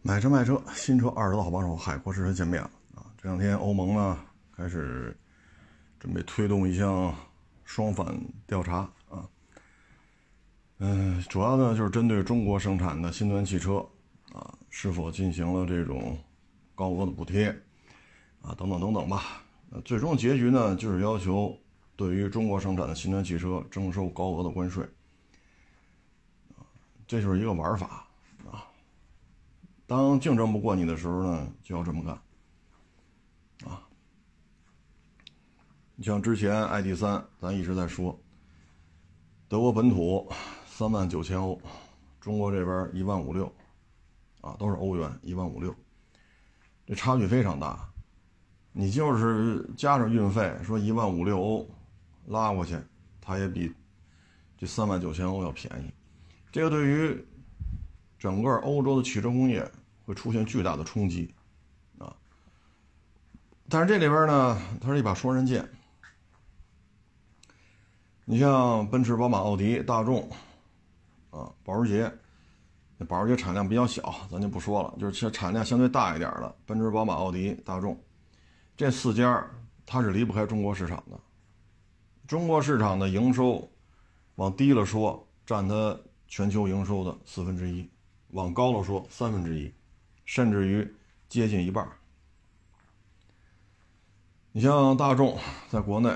买车卖车，新车二手的好帮手，海阔试车见面了啊！这两天欧盟呢开始准备推动一项双反调查啊，嗯，主要呢就是针对中国生产的新能源汽车啊，是否进行了这种高额的补贴啊，等等等等吧。那最终结局呢，就是要求对于中国生产的新能源汽车征收高额的关税啊，这就是一个玩法。当竞争不过你的时候呢，就要这么干，啊！你像之前 ID 三，咱一直在说，德国本土三万九千欧，中国这边一万五六，啊，都是欧元，一万五六，这差距非常大。你就是加上运费，说一万五六欧拉过去，它也比这三万九千欧要便宜。这个对于整个欧洲的汽车工业。会出现巨大的冲击，啊！但是这里边呢，它是一把双刃剑。你像奔驰、宝马、奥迪、大众，啊，保时捷，那保时捷产量比较小，咱就不说了。就是产量相对大一点的，奔驰、宝马、奥迪、大众，这四家它是离不开中国市场的。中国市场的营收，往低了说，占它全球营收的四分之一；往高了说，三分之一。甚至于接近一半。你像大众在国内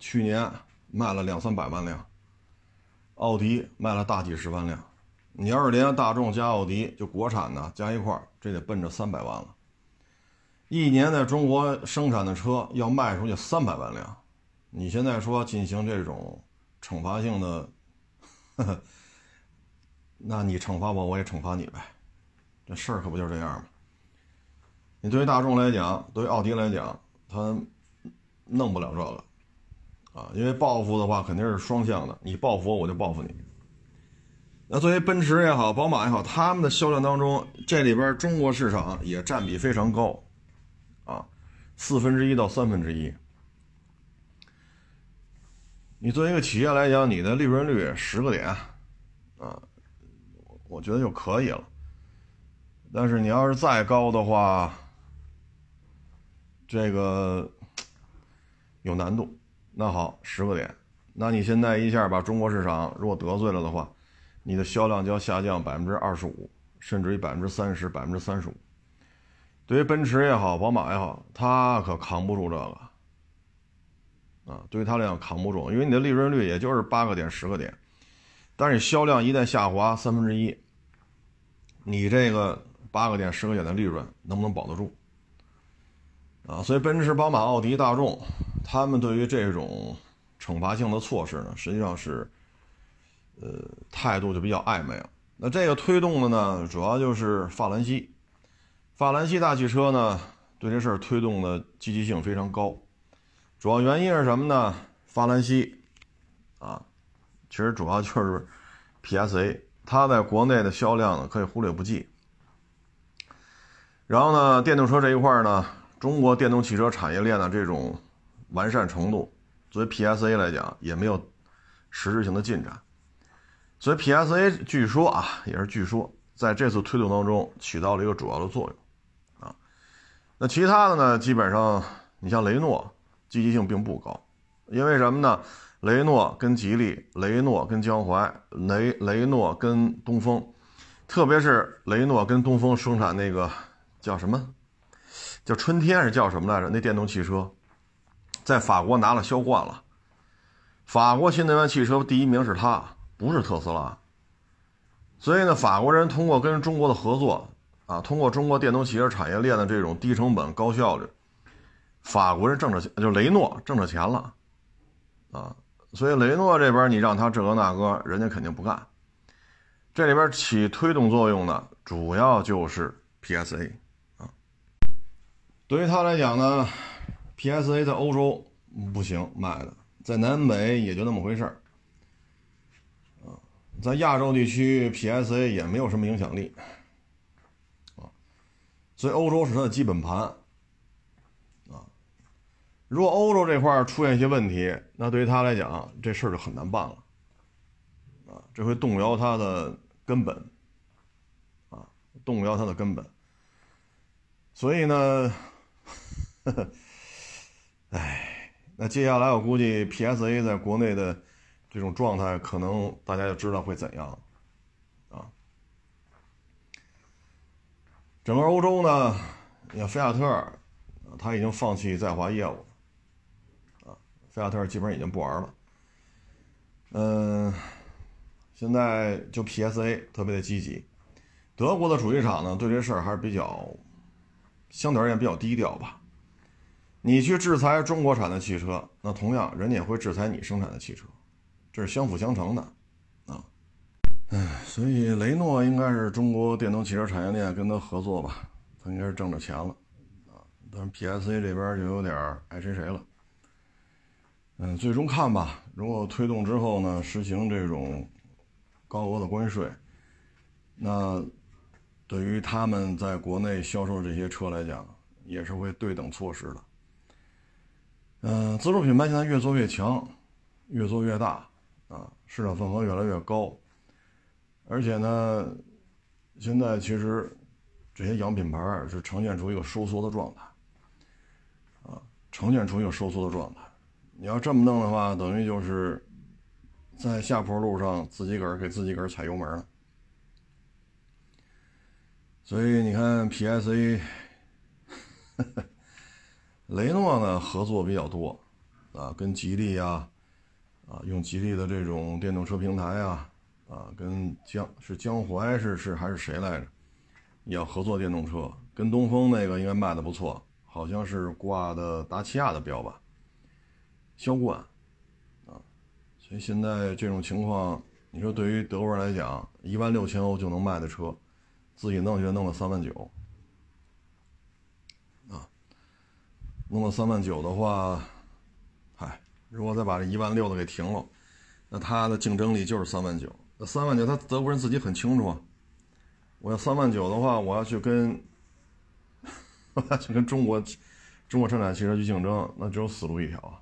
去年卖了两三百万辆，奥迪卖了大几十万辆。你要是连大众加奥迪就国产的加一块这得奔着三百万了。一年在中国生产的车要卖出去三百万辆，你现在说进行这种惩罚性的，呵呵那你惩罚我，我也惩罚你呗。这事儿可不就是这样吗？你对于大众来讲，对于奥迪来讲，他弄不了这个啊，因为报复的话肯定是双向的，你报复我，我就报复你。那作为奔驰也好，宝马也好，他们的销量当中，这里边中国市场也占比非常高，啊，四分之一到三分之一。你作为一个企业来讲，你的利润率十个点，啊，我觉得就可以了。但是你要是再高的话，这个有难度。那好，十个点，那你现在一下把中国市场如果得罪了的话，你的销量就要下降百分之二十五，甚至于百分之三十、百分之三十五。对于奔驰也好，宝马也好，它可扛不住这个啊！对于他来讲扛不住，因为你的利润率也就是八个点、十个点，但是销量一旦下滑三分之一，你这个。八个点、十个点的利润能不能保得住？啊，所以奔驰、宝马、奥迪、大众，他们对于这种惩罚性的措施呢，实际上是，呃，态度就比较暧昧了。那这个推动的呢，主要就是法兰西，法兰西大汽车呢，对这事儿推动的积极性非常高。主要原因是什么呢？法兰西，啊，其实主要就是 PSA，它在国内的销量呢，可以忽略不计。然后呢，电动车这一块呢，中国电动汽车产业链的这种完善程度，作为 PSA 来讲，也没有实质性的进展。所以 PSA 据说啊，也是据说，在这次推动当中起到了一个主要的作用啊。那其他的呢，基本上你像雷诺，积极性并不高，因为什么呢？雷诺跟吉利、雷诺跟江淮、雷雷诺跟东风，特别是雷诺跟东风生产那个。叫什么？叫春天是叫什么来着？那电动汽车在法国拿了销冠了。法国新能源汽车第一名是它，不是特斯拉。所以呢，法国人通过跟中国的合作啊，通过中国电动汽车产业链的这种低成本、高效率，法国人挣着钱，就雷诺挣着钱了啊。所以雷诺这边你让他这个那个，人家肯定不干。这里边起推动作用的主要就是 PSA 啊。对于他来讲呢，PSA 在欧洲不行卖的，在南美也就那么回事儿，啊，在亚洲地区 PSA 也没有什么影响力，啊，所以欧洲是它的基本盘，如果欧洲这块出现一些问题，那对于他来讲这事儿就很难办了，啊，这会动摇他的根本，啊，动摇他的根本。所以呢，呵呵哎，那接下来我估计 PSA 在国内的这种状态，可能大家就知道会怎样啊。整个欧洲呢，你看菲亚特，他已经放弃在华业务，菲亚特基本已经不玩了。嗯，现在就 PSA 特别的积极，德国的主机厂呢，对这事儿还是比较。相对而言比较低调吧。你去制裁中国产的汽车，那同样人家也会制裁你生产的汽车，这是相辅相成的啊。哎，所以雷诺应该是中国电动汽车产业链跟他合作吧，他应该是挣着钱了啊。但是 PSA 这边就有点爱谁谁了。嗯，最终看吧。如果推动之后呢，实行这种高额的关税，那。对于他们在国内销售这些车来讲，也是会对等措施的。嗯，自主品牌现在越做越强，越做越大，啊，市场份额越来越高。而且呢，现在其实这些洋品牌是呈现出一个收缩的状态，啊，呈现出一个收缩的状态。你要这么弄的话，等于就是在下坡路上自己个儿给自己个儿踩油门了。所以你看，PSA，雷诺呢合作比较多，啊，跟吉利呀，啊，用吉利的这种电动车平台啊，啊，跟江是江淮是是还是谁来着，要合作电动车，跟东风那个应该卖的不错，好像是挂的达契亚的标吧，销冠，啊，所以现在这种情况，你说对于德国人来讲，一万六千欧就能卖的车。自己弄就弄了三万九，啊，弄了三万九的话，嗨，如果再把这一万六的给停了，那他的竞争力就是三万九。那三万九，他德国人自己很清楚啊，我要三万九的话，我要去跟，我要去跟中国中国生产汽车去竞争，那只有死路一条，啊，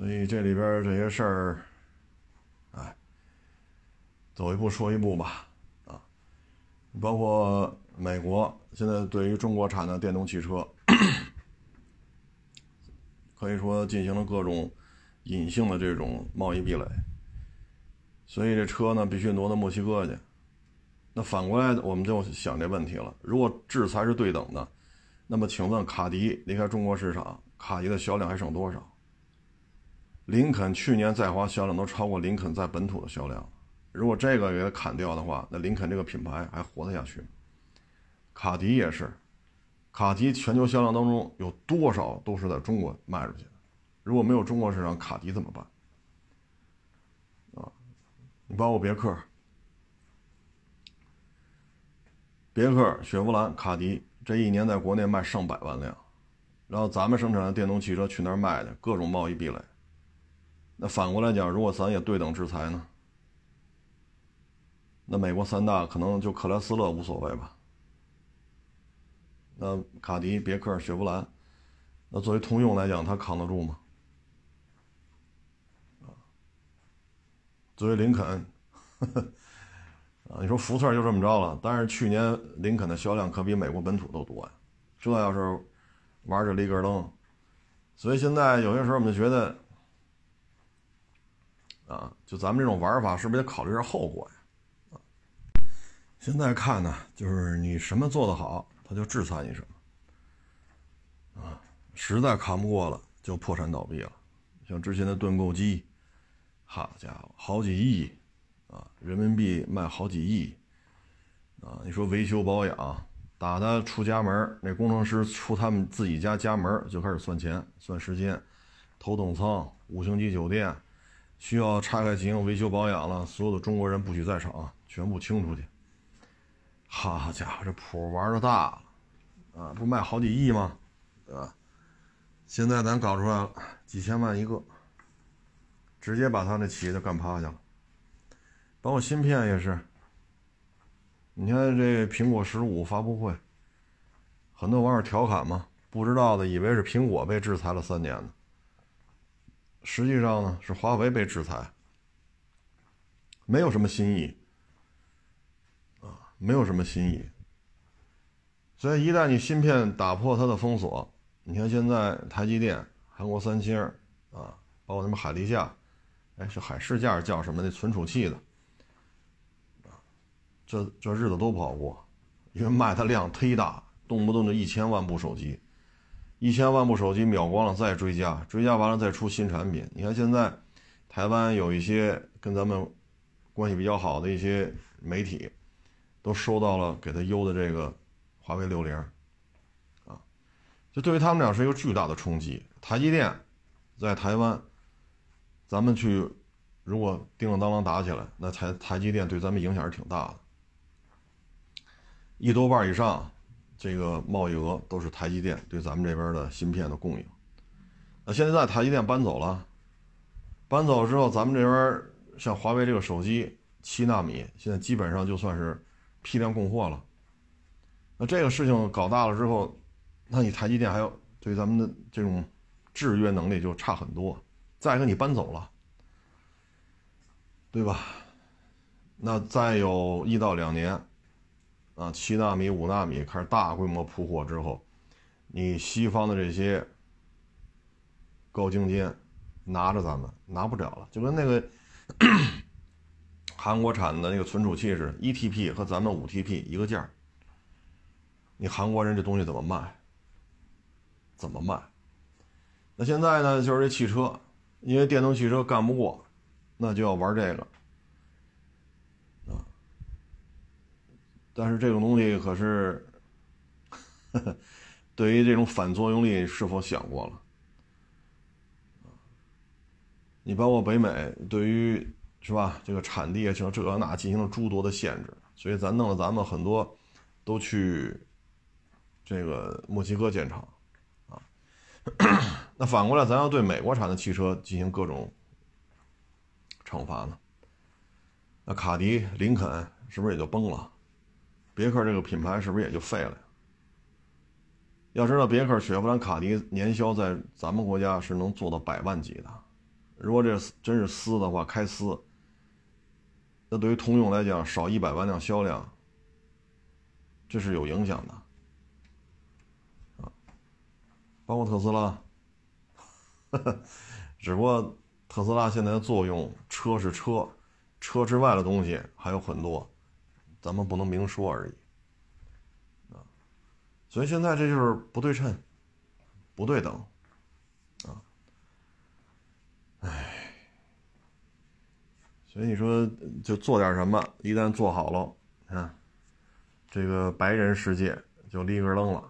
所以这里边这些事儿。走一步说一步吧，啊，包括美国现在对于中国产的电动汽车，可以说进行了各种隐性的这种贸易壁垒，所以这车呢必须挪到墨西哥去。那反过来我们就想这问题了：如果制裁是对等的，那么请问卡迪离开中国市场，卡迪的销量还剩多少？林肯去年在华销量都超过林肯在本土的销量。如果这个给它砍掉的话，那林肯这个品牌还活得下去吗？卡迪也是，卡迪全球销量当中有多少都是在中国卖出去的？如果没有中国市场，卡迪怎么办？啊，你包括别克、别克、雪佛兰、卡迪，这一年在国内卖上百万辆，然后咱们生产的电动汽车去那儿卖的，各种贸易壁垒。那反过来讲，如果咱也对等制裁呢？那美国三大可能就克莱斯勒无所谓吧？那卡迪、别克、雪佛兰，那作为通用来讲，它扛得住吗？作为林肯，啊，你说福特就这么着了，但是去年林肯的销量可比美国本土都多呀。这要是玩着里根灯，所以现在有些时候我们就觉得，啊，就咱们这种玩法是不是得考虑下后果呀？现在看呢，就是你什么做得好，他就制裁你什么，啊，实在扛不过了就破产倒闭了。像之前的盾构机，好家伙，好几亿，啊，人民币卖好几亿，啊，你说维修保养，打他出家门，那工程师出他们自己家家门就开始算钱、算时间，头等舱、五星级酒店，需要拆开进行维修保养了，所有的中国人不许在场，全部清出去。好家伙，这谱玩的大了，啊，不卖好几亿吗？对吧？现在咱搞出来了几千万一个，直接把他那企业就干趴下了。包括芯片也是，你看这苹果十五发布会，很多网友调侃嘛，不知道的以为是苹果被制裁了三年呢，实际上呢是华为被制裁，没有什么新意。啊没有什么新意。所以一旦你芯片打破它的封锁，你看现在台积电、韩国三星啊，包括什么海力架，哎，是海事架叫什么那存储器的，这这日子都不好过，因为卖的量忒大，动不动就一千万部手机。一千万部手机秒光了，再追加，追加完了再出新产品。你看现在，台湾有一些跟咱们关系比较好的一些媒体，都收到了给他邮的这个华为六零，啊，就对于他们俩是一个巨大的冲击。台积电在台湾，咱们去如果叮叮当当打起来，那台台积电对咱们影响是挺大的，一多半以上。这个贸易额都是台积电对咱们这边的芯片的供应。那现在台积电搬走了，搬走之后，咱们这边像华为这个手机七纳米，现在基本上就算是批量供货了。那这个事情搞大了之后，那你台积电还有对咱们的这种制约能力就差很多。再一个，你搬走了，对吧？那再有一到两年。啊，七纳米、五纳米开始大规模铺货之后，你西方的这些高精尖拿着咱们拿不了了，就跟那个 韩国产的那个存储器似的，一 TP 和咱们五 TP 一个价你韩国人这东西怎么卖？怎么卖？那现在呢，就是这汽车，因为电动汽车干不过，那就要玩这个。但是这种东西可是，对于这种反作用力是否想过了？你包括北美，对于是吧？这个产地啊，像这那进行了诸多的限制，所以咱弄得咱们很多都去这个墨西哥建厂啊。那反过来，咱要对美国产的汽车进行各种惩罚呢？那卡迪、林肯是不是也就崩了？别克这个品牌是不是也就废了呀？要知道，别克、雪佛兰、卡迪年销在咱们国家是能做到百万级的。如果这真是撕的话，开撕，那对于通用来讲，少一百万辆销量，这是有影响的啊。包括特斯拉，只不过特斯拉现在的作用，车是车，车之外的东西还有很多。咱们不能明说而已，啊，所以现在这就是不对称、不对等，啊，唉，所以你说就做点什么，一旦做好了，啊，这个白人世界就立根愣了，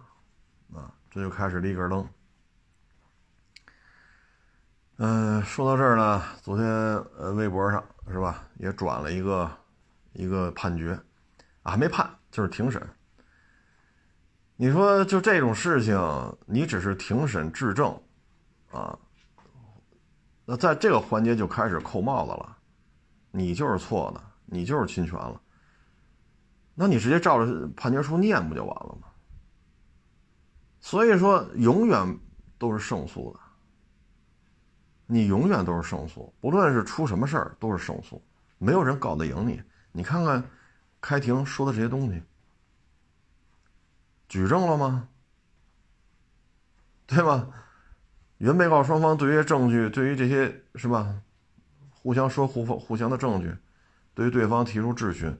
啊，这就开始立根楞。嗯，说到这儿呢，昨天呃微博上是吧，也转了一个一个判决。啊，还没判，就是庭审。你说就这种事情，你只是庭审质证，啊，那在这个环节就开始扣帽子了，你就是错的，你就是侵权了。那你直接照着判决书念不就完了吗？所以说，永远都是胜诉的，你永远都是胜诉，不论是出什么事儿都是胜诉，没有人告得赢你。你看看。开庭说的这些东西，举证了吗？对吧？原被告双方对于证据，对于这些是吧？互相说互互相的证据，对于对方提出质询，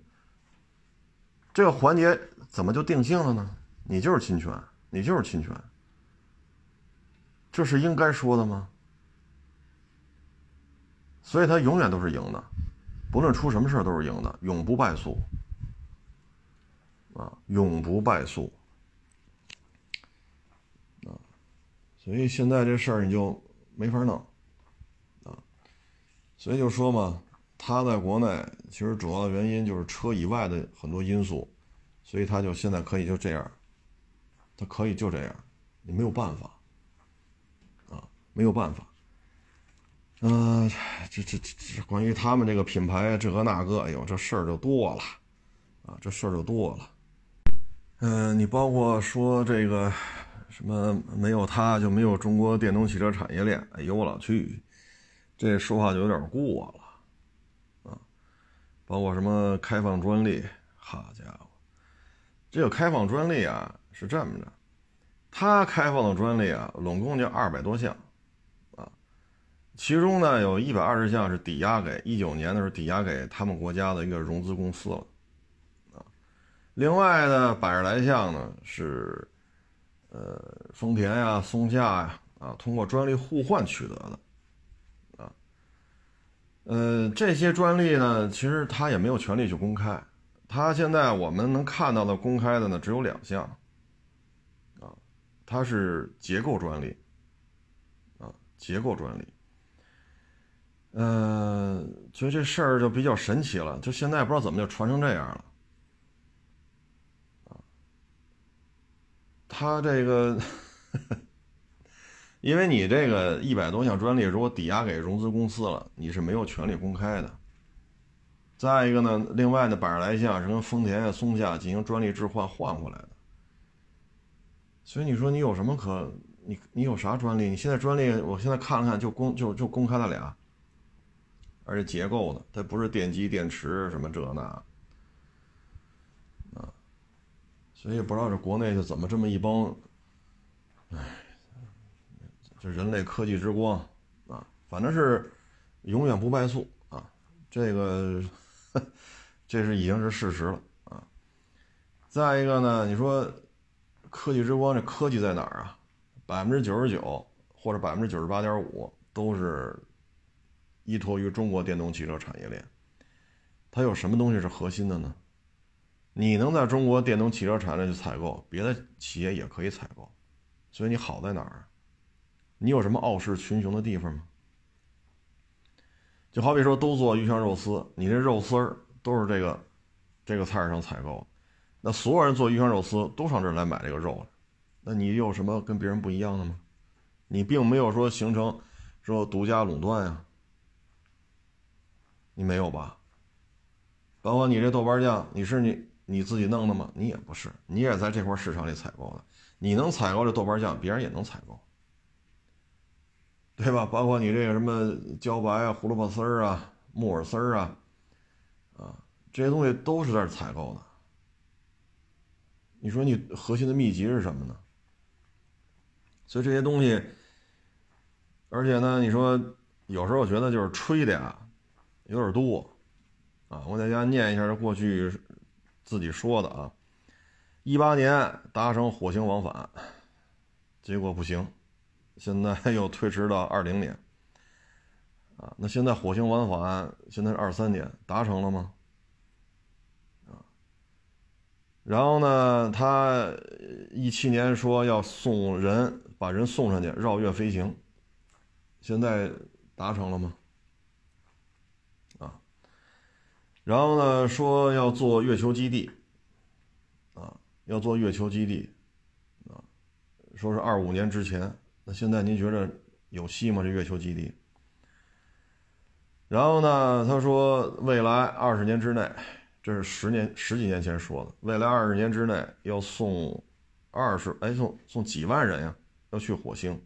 这个环节怎么就定性了呢？你就是侵权，你就是侵权，这是应该说的吗？所以他永远都是赢的，不论出什么事都是赢的，永不败诉。啊，永不败诉啊！所以现在这事儿你就没法弄啊！所以就说嘛，他在国内其实主要的原因就是车以外的很多因素，所以他就现在可以就这样，他可以就这样，你没有办法啊，没有办法。嗯，这这这关于他们这个品牌这个那个，哎呦，这事儿就多了啊，这事儿就多了。嗯，你包括说这个什么没有它就没有中国电动汽车产业链，哎呦我老去，这说话就有点过了啊！包括什么开放专利，好家伙，这个开放专利啊是这么着，它开放的专利啊，拢共就二百多项，啊，其中呢有一百二十项是抵押给一九年的时候抵押给他们国家的一个融资公司了，另外呢百十来项呢是，呃，丰田呀、松下呀，啊，通过专利互换取得的。啊呃，这些专利呢，其实他也没有权利去公开。他现在我们能看到的公开的呢，只有两项。啊，它是结构专利。啊，结构专利。嗯，所以这事儿就比较神奇了，就现在不知道怎么就传成这样了。他这个。因为你这个一百多项专利，如果抵押给融资公司了，你是没有权利公开的。再一个呢，另外的百十来项是跟丰田啊、松下进行专利置换换回来的。所以你说你有什么可你你有啥专利？你现在专利，我现在看了看，就公就就公开了俩，而且结构的，它不是电机、电池什么这那，啊，所以不知道这国内就怎么这么一帮，唉。这人类科技之光，啊，反正是永远不败诉啊！这个，这是已经是事实了啊。再一个呢，你说科技之光，这科技在哪儿啊？百分之九十九或者百分之九十八点五都是依托于中国电动汽车产业链。它有什么东西是核心的呢？你能在中国电动汽车产业链去采购，别的企业也可以采购，所以你好在哪儿？你有什么傲视群雄的地方吗？就好比说，都做鱼香肉丝，你这肉丝儿都是这个这个菜市场采购，那所有人做鱼香肉丝都上这儿来买这个肉那你有什么跟别人不一样的吗？你并没有说形成说独家垄断呀，你没有吧？包括你这豆瓣酱，你是你你自己弄的吗？你也不是，你也在这块市场里采购的，你能采购这豆瓣酱，别人也能采购。对吧？包括你这个什么茭白啊、胡萝卜丝儿啊、木耳丝儿啊，啊，这些东西都是在采购的。你说你核心的秘籍是什么呢？所以这些东西，而且呢，你说有时候我觉得就是吹的呀，有点多，啊，我在家念一下这过去自己说的啊，一八年达成火星往返，结果不行。现在 又推迟到二零年，啊，那现在火星往返现在是二三年，达成了吗？啊，然后呢，他一七年说要送人，把人送上去绕月飞行，现在达成了吗？啊，然后呢，说要做月球基地，啊，要做月球基地，啊，说是二五年之前。那现在您觉得有戏吗？这月球基地？然后呢？他说未来二十年之内，这是十年十几年前说的，未来二十年之内要送二十哎送送几万人呀，要去火星。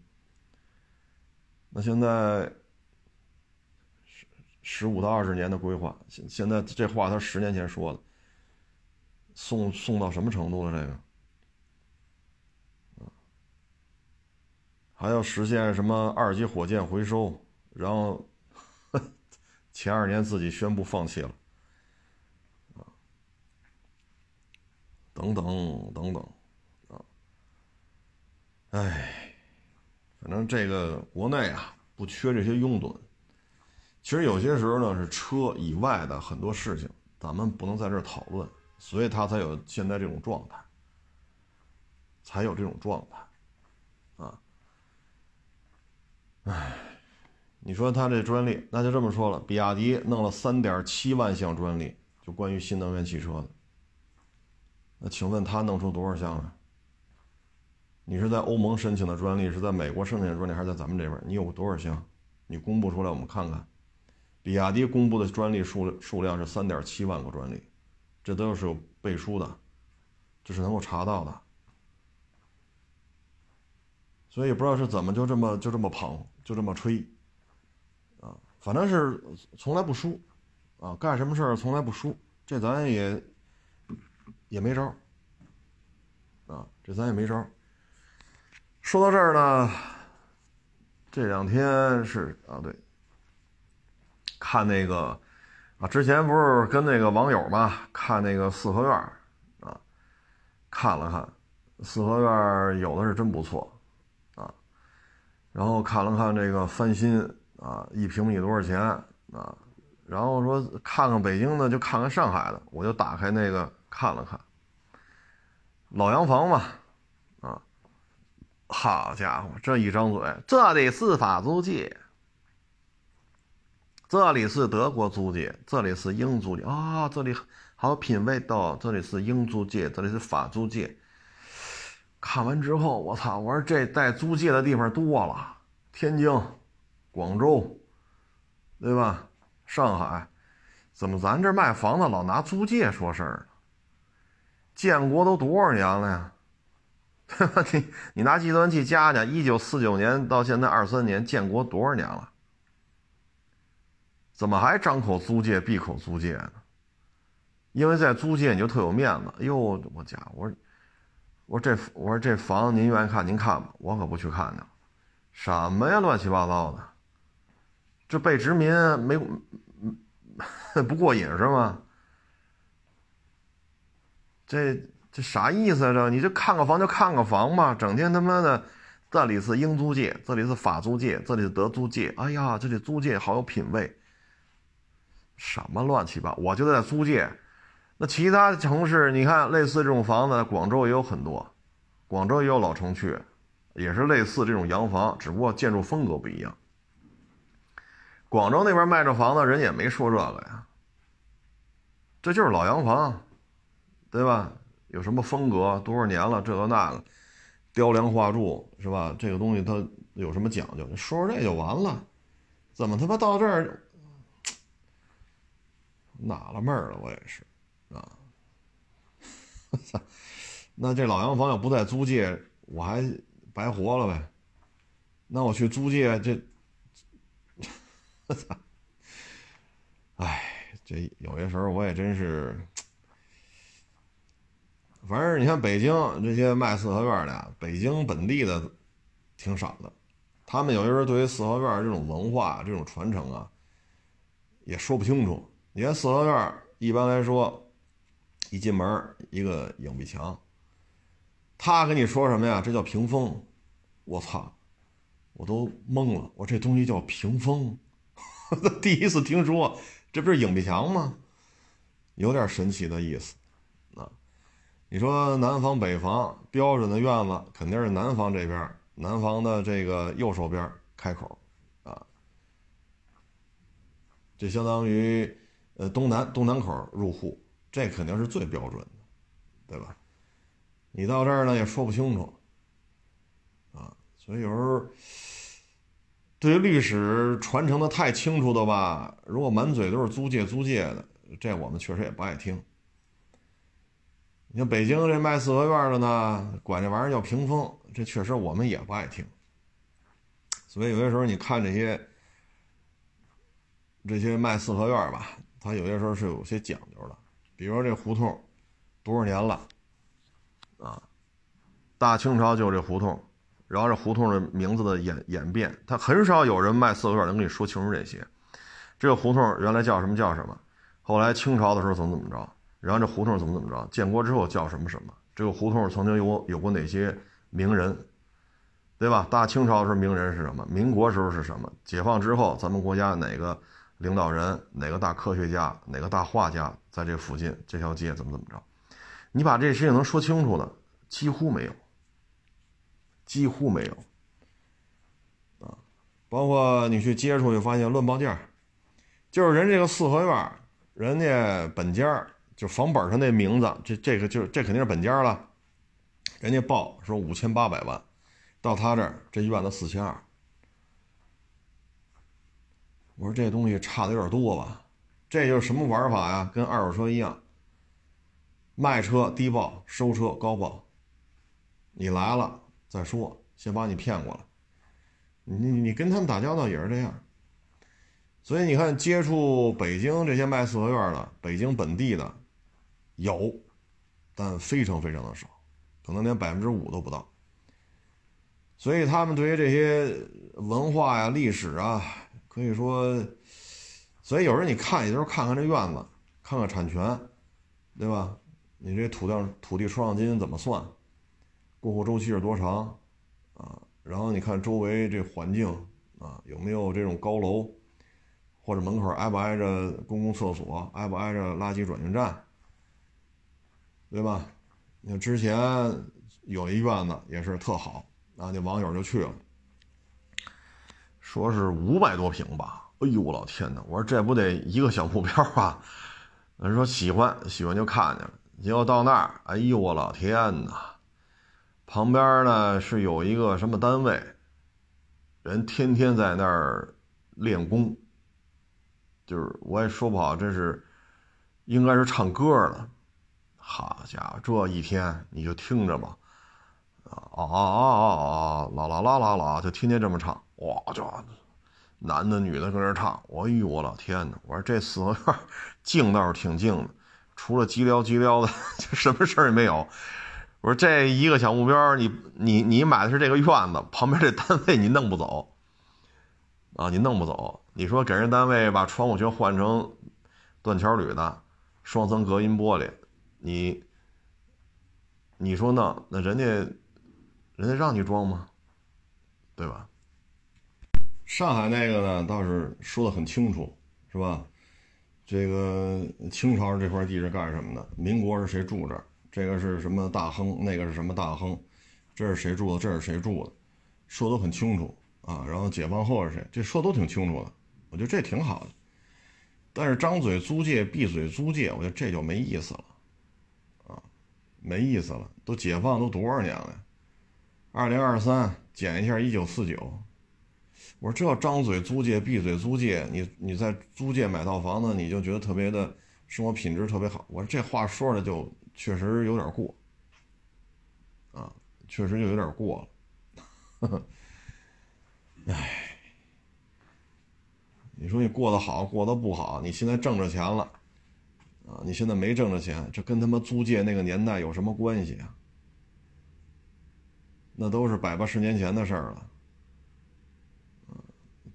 那现在十五到二十年的规划，现现在这话他十年前说的，送送到什么程度了？这个？还要实现什么二级火箭回收，然后前二年自己宣布放弃了，啊，等等等等，啊，哎，反正这个国内啊不缺这些拥趸，其实有些时候呢是车以外的很多事情，咱们不能在这儿讨论，所以他才有现在这种状态，才有这种状态。啊唉，你说他这专利，那就这么说了，比亚迪弄了三点七万项专利，就关于新能源汽车的。那请问他弄出多少项啊？你是在欧盟申请的专利，是在美国申请的专利，还是在咱们这边？你有多少项？你公布出来，我们看看。比亚迪公布的专利数数量是三点七万个专利，这都是有背书的，这是能够查到的。所以不知道是怎么就这么就这么捧。就这么吹，啊，反正是从来不输，啊，干什么事儿从来不输，这咱也也没招啊，这咱也没招。说到这儿呢，这两天是啊，对，看那个啊，之前不是跟那个网友嘛，看那个四合院啊，看了看四合院，有的是真不错啊，然后看了看这个翻新啊，一平米多少钱啊？然后说看看北京的，就看看上海的，我就打开那个看了看，老洋房嘛，啊，好家伙，这一张嘴，这得是法租界，这里是德国租界，这里是英租界啊，这里好品味的，这里是英租界，这里是法租界。看完之后，我操，我说这带租界的地方多了，天津、广州，对吧？上海，怎么咱这卖房子老拿租界说事儿呢？建国都多少年了呀？对吧？你你拿计算器加加，一九四九年到现在二三年，建国多少年了？怎么还张口租界闭口租界呢？因为在租界你就特有面子。哎呦，我家，我说我说这我说这房您愿意看您看吧，我可不去看去。什么呀，乱七八糟的！这被殖民没 不过瘾是吗？这这啥意思啊？这你就看个房就看个房吧，整天他妈的这里是英租界，这里是法租界，这里是德租界。哎呀，这里租界好有品位。什么乱七八？我就在租界。那其他城市，你看类似这种房子，广州也有很多，广州也有老城区，也是类似这种洋房，只不过建筑风格不一样。广州那边卖这房子，人也没说这个呀，这就是老洋房，对吧？有什么风格，多少年了，这个那个，雕梁画柱是吧？这个东西它有什么讲究？说说这就完了，怎么他妈到这儿纳了闷了？我也是啊，那这老洋房要不在租界，我还白活了呗？那我去租界这。我操！哎，这有些时候我也真是，反正你看北京这些卖四合院的，北京本地的挺少的。他们有些时候对于四合院这种文化、这种传承啊，也说不清楚。你看四合院一般来说，一进门一个影壁墙，他跟你说什么呀？这叫屏风。我操！我都懵了，我这东西叫屏风。第一次听说，这不是影壁墙吗？有点神奇的意思，啊，你说南房北房标准的院子肯定是南方这边，南方的这个右手边开口，啊，这相当于呃东南东南口入户，这肯定是最标准的，对吧？你到这儿呢也说不清楚，啊，所以有时候。对于历史传承的太清楚的吧，如果满嘴都是租界租界的，这我们确实也不爱听。你像北京这卖四合院的呢，管这玩意儿叫屏风，这确实我们也不爱听。所以有些时候你看这些这些卖四合院吧，它有些时候是有些讲究的。比如说这胡同多少年了啊？大清朝就这胡同。然后这胡同的名字的演演变，他很少有人卖四合院能跟你说清楚这些。这个胡同原来叫什么叫什么？后来清朝的时候怎么怎么着？然后这胡同怎么怎么着？建国之后叫什么什么？这个胡同曾经有有过哪些名人，对吧？大清朝时候名人是什么？民国时候是什么？解放之后咱们国家哪个领导人、哪个大科学家、哪个大画家在这附近这条街怎么怎么着？你把这事情能说清楚的几乎没有。几乎没有，啊，包括你去接触，就发现乱报价，就是人这个四合院，人家本家就房本上那名字，这这个就这肯定是本家了，人家报说五千八百万，到他这儿这院子四千二，我说这东西差的有点多吧？这就是什么玩法呀？跟二手车一样，卖车低报，收车高报，你来了。再说，先把你骗过来。你你跟他们打交道也是这样，所以你看，接触北京这些卖四合院的，北京本地的有，但非常非常的少，可能连百分之五都不到。所以他们对于这些文化呀、历史啊，可以说，所以有时候你看，也就是看看这院子，看看产权，对吧？你这土地土地出让金怎么算？过户周期是多长？啊，然后你看周围这环境啊，有没有这种高楼，或者门口挨不挨着公共厕所，挨不挨着垃圾转运站，对吧？你看之前有一院子也是特好。啊，那网友就去了，说是五百多平吧。哎呦，我老天哪！我说这不得一个小目标啊？人说喜欢，喜欢就看见了。结果到那儿，哎呦，我老天哪！旁边呢是有一个什么单位，人天天在那儿练功，就是我也说不好，这是应该是唱歌的。好家伙，这一天你就听着吧。啊啊啊啊啊！啦啦啦啦啦，就天天这么唱，哇，就男的女的搁那唱。哎呦，我老天呐！我说这四合院静倒是挺静的，除了叽撩叽撩的，就 什么事儿也没有。我说这一个小目标，你你你买的是这个院子，旁边这单位你弄不走啊？你弄不走？你说给人单位把窗户全换成断桥铝的，双层隔音玻璃，你你说弄那人家？人家让你装吗？对吧？上海那个呢，倒是说的很清楚，是吧？这个清朝这块地是干什么的？民国是谁住这儿？这个是什么大亨？那个是什么大亨？这是谁住的？这是谁住的？说都很清楚啊。然后解放后是谁？这说都挺清楚的。我觉得这挺好的。但是张嘴租界，闭嘴租界，我觉得这就没意思了，啊，没意思了。都解放都多少年了？二零二三减一下一九四九，我说这张嘴租界闭嘴租界，你你在租界买套房子，你就觉得特别的生活品质特别好。我说这话说的就确实有点过，啊，确实就有点过了。唉，你说你过得好，过得不好，你现在挣着钱了，啊，你现在没挣着钱，这跟他妈租界那个年代有什么关系啊？那都是百八十年前的事儿了，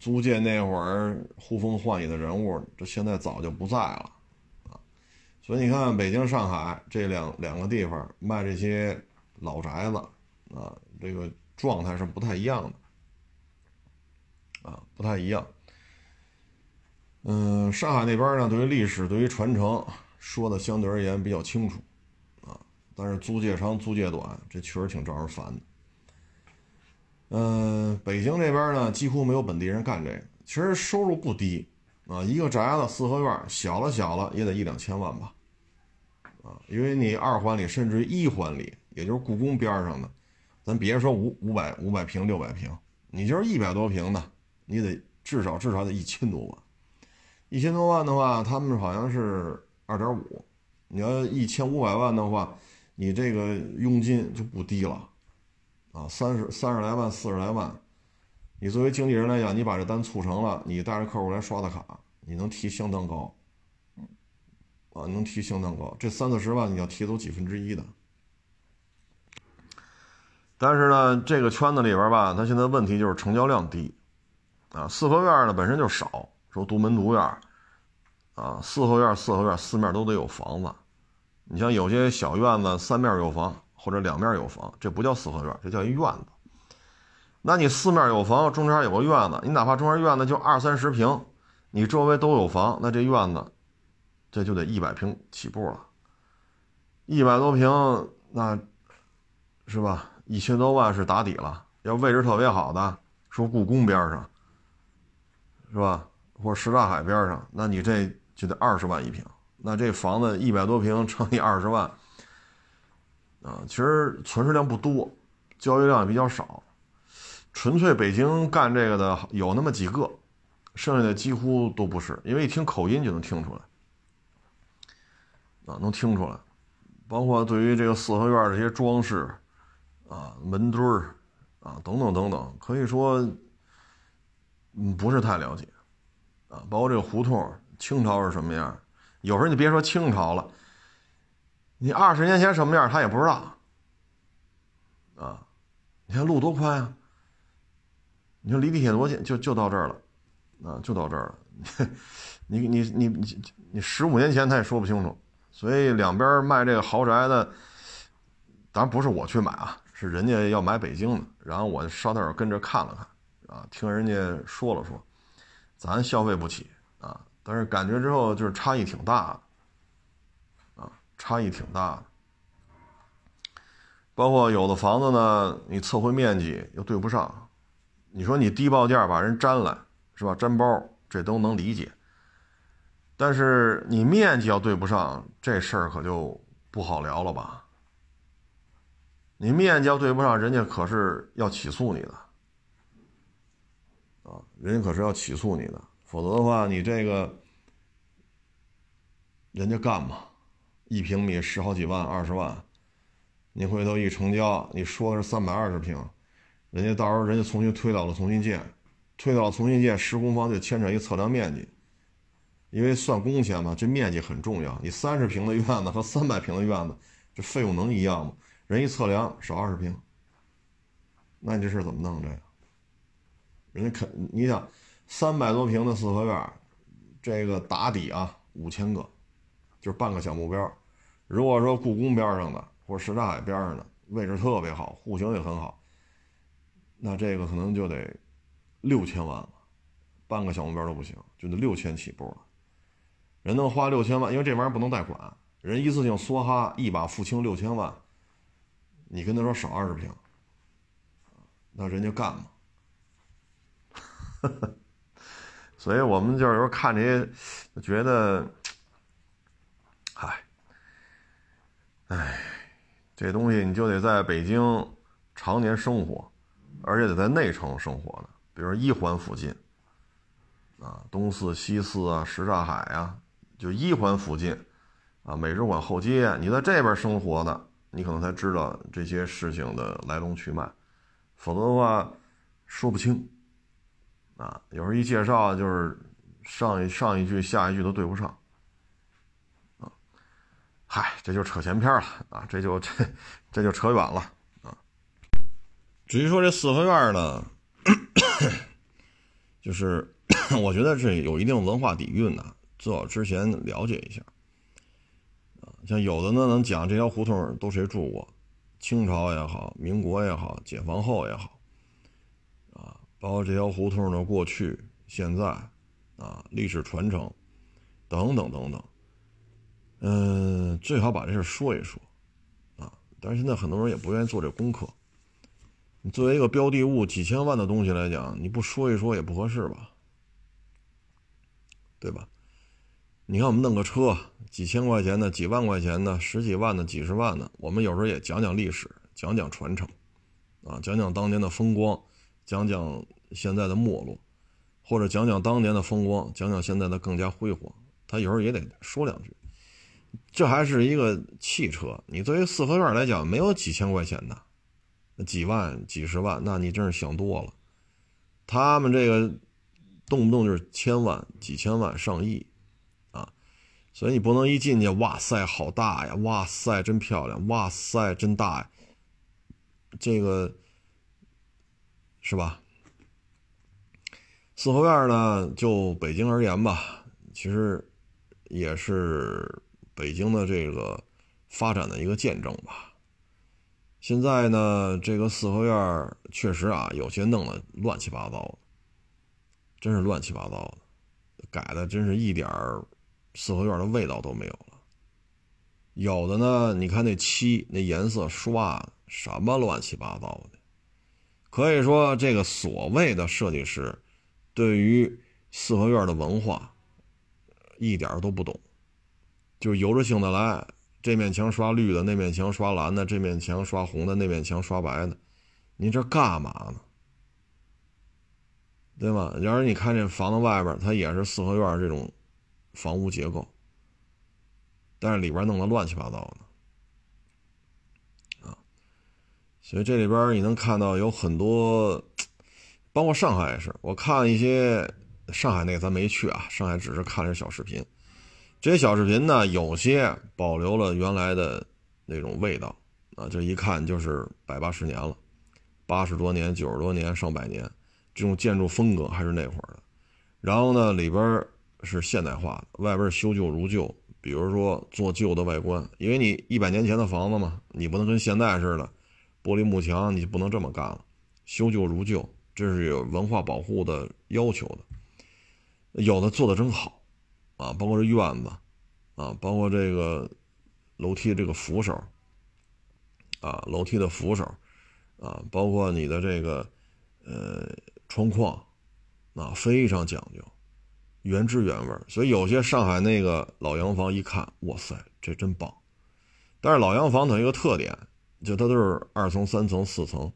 租界那会儿呼风唤雨的人物，这现在早就不在了，啊，所以你看北京、上海这两两个地方卖这些老宅子，啊，这个状态是不太一样的，啊，不太一样。嗯，上海那边呢，对于历史、对于传承说的相对而言比较清楚，啊，但是租界长、租界短，这确实挺招人烦的。嗯，北京这边呢，几乎没有本地人干这个。其实收入不低啊，一个宅子四合院，小了小了也得一两千万吧，啊，因为你二环里甚至于一环里，也就是故宫边上的，咱别说五五百五百平六百平，你就是一百多平的，你得至少至少得一千多万。一千多万的话，他们好像是二点五，你要一千五百万的话，你这个佣金就不低了。啊，三十三十来万，四十来万，你作为经纪人来讲，你把这单促成了，你带着客户来刷的卡，你能提相当高，啊，能提相当高，这三四十万你要提走几分之一的。但是呢，这个圈子里边吧，它现在问题就是成交量低，啊，四合院呢本身就少，说独门独院，啊，四合院四合院四面都得有房子，你像有些小院子三面有房。或者两面有房，这不叫四合院，这叫一院子。那你四面有房，中间有个院子，你哪怕中间院子就二三十平，你周围都有房，那这院子这就得一百平起步了。一百多平，那是吧？一千多万是打底了。要位置特别好的，说故宫边上，是吧？或者什刹海边上，那你这就得二十万一平。那这房子一百多平乘以二十万。啊，其实存世量不多，交易量也比较少，纯粹北京干这个的有那么几个，剩下的几乎都不是，因为一听口音就能听出来，啊，能听出来，包括对于这个四合院这些装饰，啊，门墩儿，啊，等等等等，可以说，嗯，不是太了解，啊，包括这个胡同，清朝是什么样，有时候你别说清朝了。你二十年前什么样，他也不知道，啊，你看路多宽啊！你说离地铁多近，就就到这儿了，啊，就到这儿了。你你你你你十五年前他也说不清楚，所以两边卖这个豪宅的，当然不是我去买啊，是人家要买北京的，然后我捎带手跟着看了看，啊，听人家说了说，咱消费不起啊，但是感觉之后就是差异挺大的，差异挺大的。包括有的房子呢，你测绘面积又对不上，你说你低报价把人粘了，是吧？粘包这都能理解，但是你面积要对不上，这事儿可就不好聊了吧？你面积要对不上，人家可是要起诉你的，啊，人家可是要起诉你的，否则的话，你这个人家干嘛？一平米十好几万、二十万。你回头一成交，你说是三百二十平，人家到时候人家重新推倒了，重新建，推倒重新建，施工方就牵扯一测量面积，因为算工钱嘛，这面积很重要。你三十平的院子和三百平的院子，这费用能一样吗？人一测量少二十平，那你这事怎么弄？这个，人家肯你想三百多平的四合院，这个打底啊五千个，就是半个小目标。如果说故宫边上的。或者什刹海边上的位置特别好，户型也很好，那这个可能就得六千万了，半个小目标都不行，就得六千起步了。人能花六千万，因为这玩意儿不能贷款，人一次性梭哈一把付清六千万，你跟他说少二十平，那人家干吗？所以我们就是说看这些，觉得，哎。这东西你就得在北京常年生活，而且得在内城生活的，比如一环附近，啊，东四、西四啊，什刹海啊，就一环附近，啊，美术馆后街，你在这边生活的，你可能才知道这些事情的来龙去脉，否则的话说不清，啊，有时候一介绍就是上一上一句下一句都对不上。嗨，这就扯闲篇了啊！这就这 这就扯远了啊。至于说这四合院呢，就是 我觉得是有一定文化底蕴的，最好之前了解一下啊。像有的呢，能讲这条胡同都谁住过，清朝也好，民国也好，解放后也好，啊，包括这条胡同的过去、现在啊，历史传承等等等等。嗯，最好把这事说一说，啊！但是现在很多人也不愿意做这功课。你作为一个标的物几千万的东西来讲，你不说一说也不合适吧？对吧？你看我们弄个车，几千块钱的、几万块钱的、十几万的、几十万的，我们有时候也讲讲历史，讲讲传承，啊，讲讲当年的风光，讲讲现在的没落，或者讲讲当年的风光，讲讲现在的更加辉煌。他有时候也得说两句。这还是一个汽车，你作为四合院来讲，没有几千块钱的，几万、几十万，那你真是想多了。他们这个动不动就是千万、几千万、上亿啊，所以你不能一进去，哇塞，好大呀，哇塞，真漂亮，哇塞，真大呀，这个是吧？四合院呢，就北京而言吧，其实也是。北京的这个发展的一个见证吧。现在呢，这个四合院确实啊，有些弄得乱七八糟的，真是乱七八糟的，改的真是一点四合院的味道都没有了。有的呢，你看那漆那颜色刷的什么乱七八糟的，可以说这个所谓的设计师对于四合院的文化一点都不懂。就由着性的来，这面墙刷绿的，那面墙刷蓝的，这面墙刷红的，那面墙刷白的，你这干嘛呢？对吗？要是你看这房子外边，它也是四合院这种房屋结构，但是里边弄得乱七八糟的啊。所以这里边你能看到有很多，包括上海也是，我看一些上海那个咱没去啊，上海只是看了小视频。这些小视频呢，有些保留了原来的那种味道啊，这一看就是百八十年了，八十多年、九十多年、上百年，这种建筑风格还是那会儿的。然后呢，里边是现代化的，外边修旧如旧，比如说做旧的外观，因为你一百年前的房子嘛，你不能跟现在似的，玻璃幕墙，你就不能这么干了，修旧如旧，这是有文化保护的要求的。有的做的真好，啊，包括这院子，啊，包括这个楼梯这个扶手，啊，楼梯的扶手，啊，包括你的这个呃窗框，啊，非常讲究，原汁原味。所以有些上海那个老洋房一看，哇塞，这真棒。但是老洋房它有一个特点，就它都是二层、三层、四层，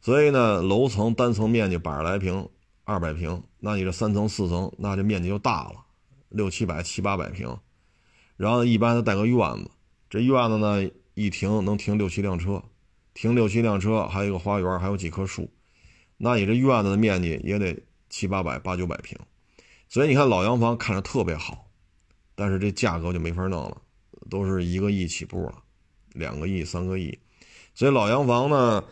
所以呢，楼层单层面积百十来平。二百平，那你这三层四层，那这面积就大了，六七百七八百平。然后一般都带个院子，这院子呢一停能停六七辆车，停六七辆车，还有一个花园，还有几棵树，那你这院子的面积也得七八百八九百平。所以你看老洋房看着特别好，但是这价格就没法弄了，都是一个亿起步了，两个亿三个亿。所以老洋房呢，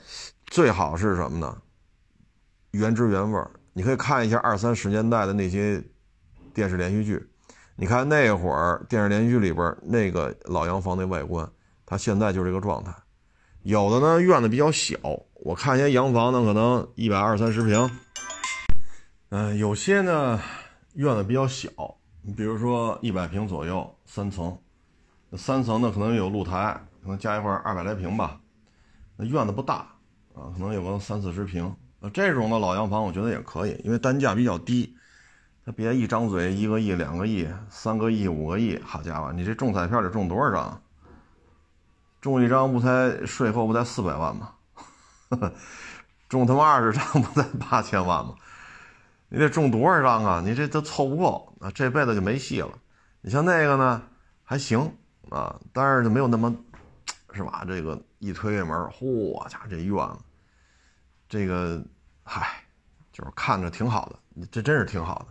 最好是什么呢？原汁原味儿。你可以看一下二三十年代的那些电视连续剧，你看那会儿电视连续剧里边那个老洋房那外观，它现在就是这个状态。有的呢院子比较小，我看一些洋房呢可能一百二三十平，嗯，有些呢院子比较小，你比如说一百平左右三层，三层呢可能有露台，可能加一块二百来平吧，那院子不大啊，可能有个三四十平。这种的老洋房我觉得也可以，因为单价比较低，他别一张嘴一个亿、两个亿、三个亿、五个亿，好家伙，你这中彩票得中多少张？中一张不才税后不才四百万吗？中他妈二十张不才八千万吗？你得中多少张啊？你这都凑不够啊，这辈子就没戏了。你像那个呢，还行啊，但是就没有那么，是吧？这个一推开门，嚯家伙，这院子。这个，嗨，就是看着挺好的，这真是挺好的。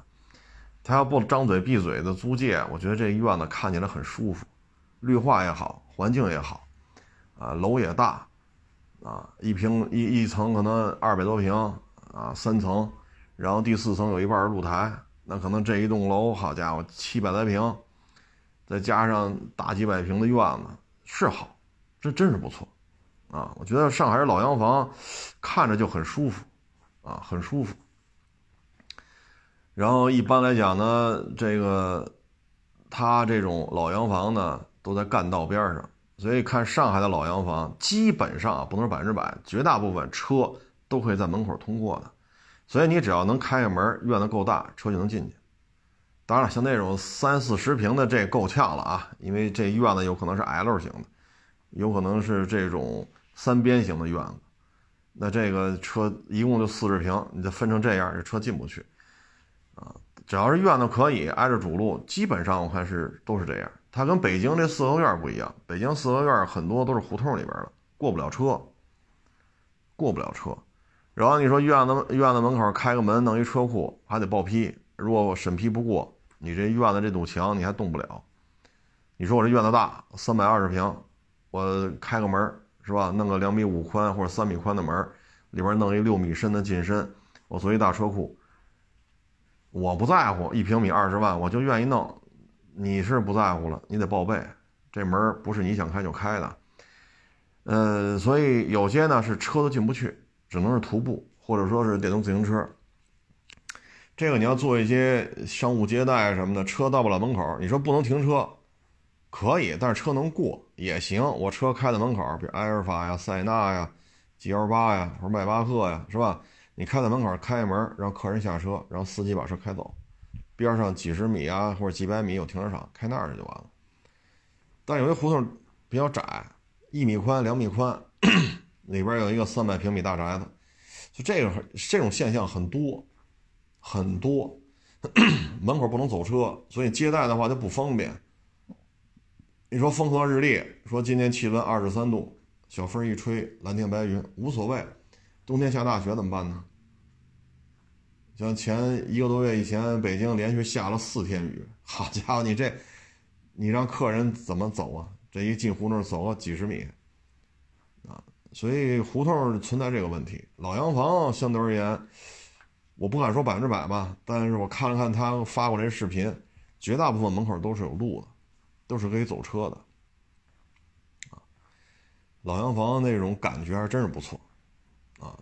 他要不张嘴闭嘴的租界，我觉得这院子看起来很舒服，绿化也好，环境也好，啊，楼也大，啊，一平一一层可能二百多平，啊，三层，然后第四层有一半露台，那可能这一栋楼，好家伙，七百来平，再加上大几百平的院子，是好，这真是不错。啊，我觉得上海老洋房看着就很舒服，啊，很舒服。然后一般来讲呢，这个它这种老洋房呢都在干道边上，所以看上海的老洋房，基本上啊不能说百分之百，绝大部分车都可以在门口通过的。所以你只要能开开门，院子够大，车就能进去。当然了，像那种三四十平的这够呛了啊，因为这院子有可能是 L 型的，有可能是这种。三边形的院子，那这个车一共就四十平，你就分成这样，这车进不去。只要是院子可以挨着主路，基本上我看是都是这样。它跟北京这四合院不一样，北京四合院很多都是胡同里边的，过不了车，过不了车。然后你说院子院子门口开个门弄一车库，还得报批，如果审批不过，你这院子这堵墙你还动不了。你说我这院子大，三百二十平，我开个门。是吧？弄个两米五宽或者三米宽的门，里边弄一六米深的进深，我做一大车库。我不在乎一平米二十万，我就愿意弄。你是不在乎了，你得报备。这门不是你想开就开的。呃，所以有些呢是车都进不去，只能是徒步或者说是电动自行车。这个你要做一些商务接待什么的，车到不了门口，你说不能停车。可以，但是车能过也行。我车开在门口，比如埃尔法呀、塞纳呀、G L 八呀，或者迈巴赫呀，是吧？你开在门口，开门让客人下车，然后司机把车开走。边上几十米啊，或者几百米有停车场，开那儿去就完了。但有些胡同比较窄，一米宽、两米宽，里边有一个三百平米大宅子，就这个这种现象很多很多。门口不能走车，所以接待的话就不方便。你说风和日丽，说今天气温二十三度，小风一吹，蓝天白云无所谓。冬天下大雪怎么办呢？像前一个多月以前，北京连续下了四天雨，好家伙，你这，你让客人怎么走啊？这一进胡同走个几十米，啊所以胡同存在这个问题。老洋房相对而言，我不敢说百分之百吧，但是我看了看他发过来视频，绝大部分门口都是有路的，都是可以走车的。啊，老洋房那种感觉还真是不错，啊，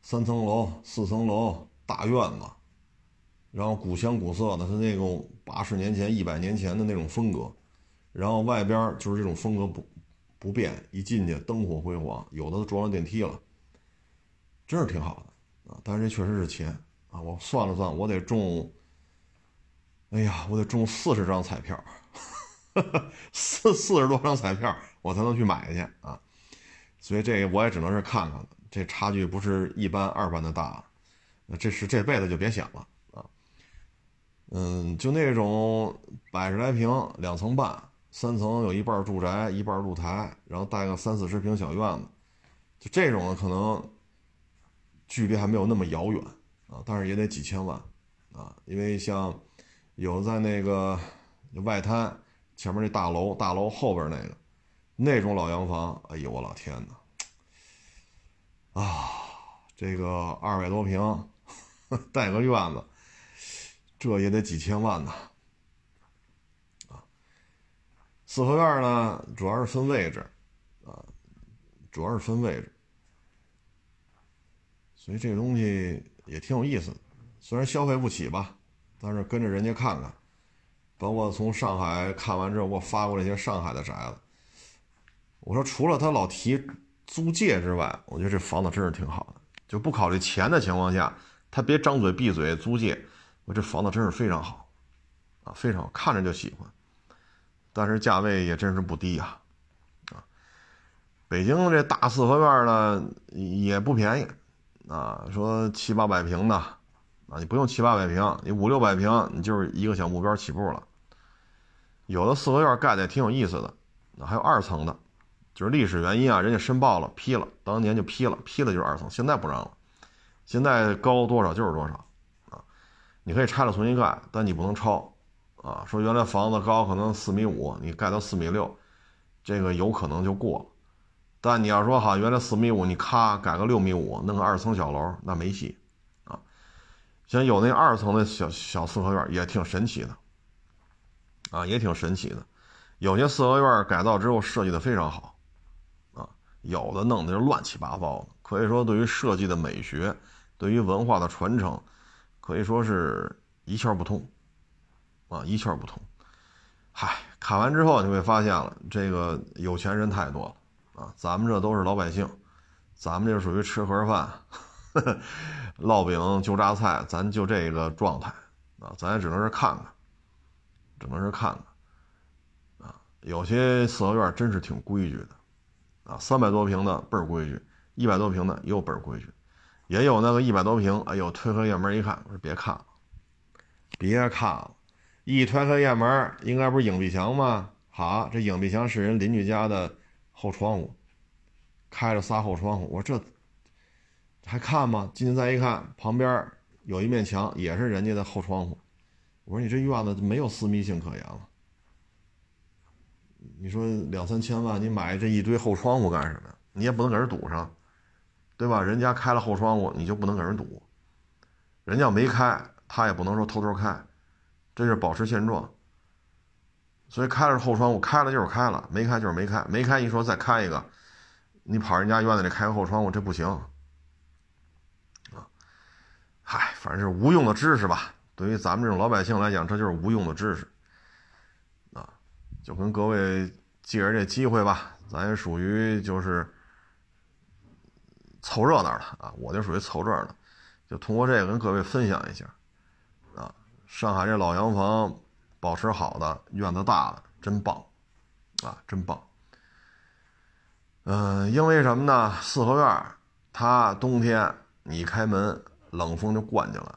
三层楼、四层楼、大院子，然后古香古色的，是那种八十年前、一百年前的那种风格，然后外边就是这种风格不。不变，一进去灯火辉煌，有的都装了电梯了，真是挺好的啊！但是这确实是钱啊！我算了算，我得中，哎呀，我得中四十张彩票，四四十多张彩票，我才能去买去啊！所以这个我也只能是看看了，这差距不是一般二般的大，那这是这辈子就别想了啊！嗯，就那种百十来平，两层半。三层有一半住宅，一半露台，然后带个三四十平小院子，就这种的可能距离还没有那么遥远啊，但是也得几千万啊，因为像有在那个外滩前面那大楼，大楼后边那个那种老洋房，哎呦我老天哪！啊，这个二百多平 带个院子，这也得几千万呢。啊四合院呢，主要是分位置，啊，主要是分位置，所以这个东西也挺有意思的。虽然消费不起吧，但是跟着人家看看，包括从上海看完之后，我发过来一些上海的宅子。我说，除了他老提租借之外，我觉得这房子真是挺好的。就不考虑钱的情况下，他别张嘴闭嘴租借，我这房子真是非常好，啊，非常好，看着就喜欢。但是价位也真是不低呀，啊，北京这大四合院呢也不便宜，啊，说七八百平的，啊，你不用七八百平，你五六百平，你就是一个小目标起步了。有的四合院盖的也挺有意思的，还有二层的，就是历史原因啊，人家申报了批了，当年就批了，批了就是二层，现在不让了，现在高多少就是多少，啊，你可以拆了重新盖，但你不能超。啊，说原来房子高可能四米五，你盖到四米六，这个有可能就过了。但你要说哈，原来四米五，你咔改个六米五，弄个二层小楼，那没戏啊。像有那二层的小小四合院也挺神奇的，啊，也挺神奇的。有些四合院改造之后设计的非常好，啊，有的弄的就乱七八糟的。可以说对于设计的美学，对于文化的传承，可以说是一窍不通。啊，一窍不通。嗨，看完之后你会发现了，这个有钱人太多了啊！咱们这都是老百姓，咱们这属于吃盒饭，烙饼就榨菜，咱就这个状态啊！咱也只能是看看，只能是看看啊！有些四合院真是挺规矩的啊，三百多平的倍儿规矩，一百多平的又倍儿规矩，也有那个一百多平，哎呦，推开院门一看，我说别看了，别看了。一推开院门，应该不是影壁墙吗？好，这影壁墙是人邻居家的后窗户，开着仨后窗户。我说这还看吗？进去再一看，旁边有一面墙，也是人家的后窗户。我说你这院子没有私密性可言了。你说两三千万，你买这一堆后窗户干什么？你也不能给人堵上，对吧？人家开了后窗户，你就不能给人堵。人家没开，他也不能说偷偷开。这是保持现状，所以开了后窗户，开了就是开了，没开就是没开，没开一说再开一个，你跑人家院子里开个后窗户，这不行啊！嗨，反正是无用的知识吧。对于咱们这种老百姓来讲，这就是无用的知识啊！就跟各位借着这机会吧，咱也属于就是凑热闹的啊，我就属于凑热闹，就通过这个跟各位分享一下啊。上海这老洋房保持好的院子大的真棒，啊，真棒。嗯，因为什么呢？四合院它冬天你开门，冷风就灌进来。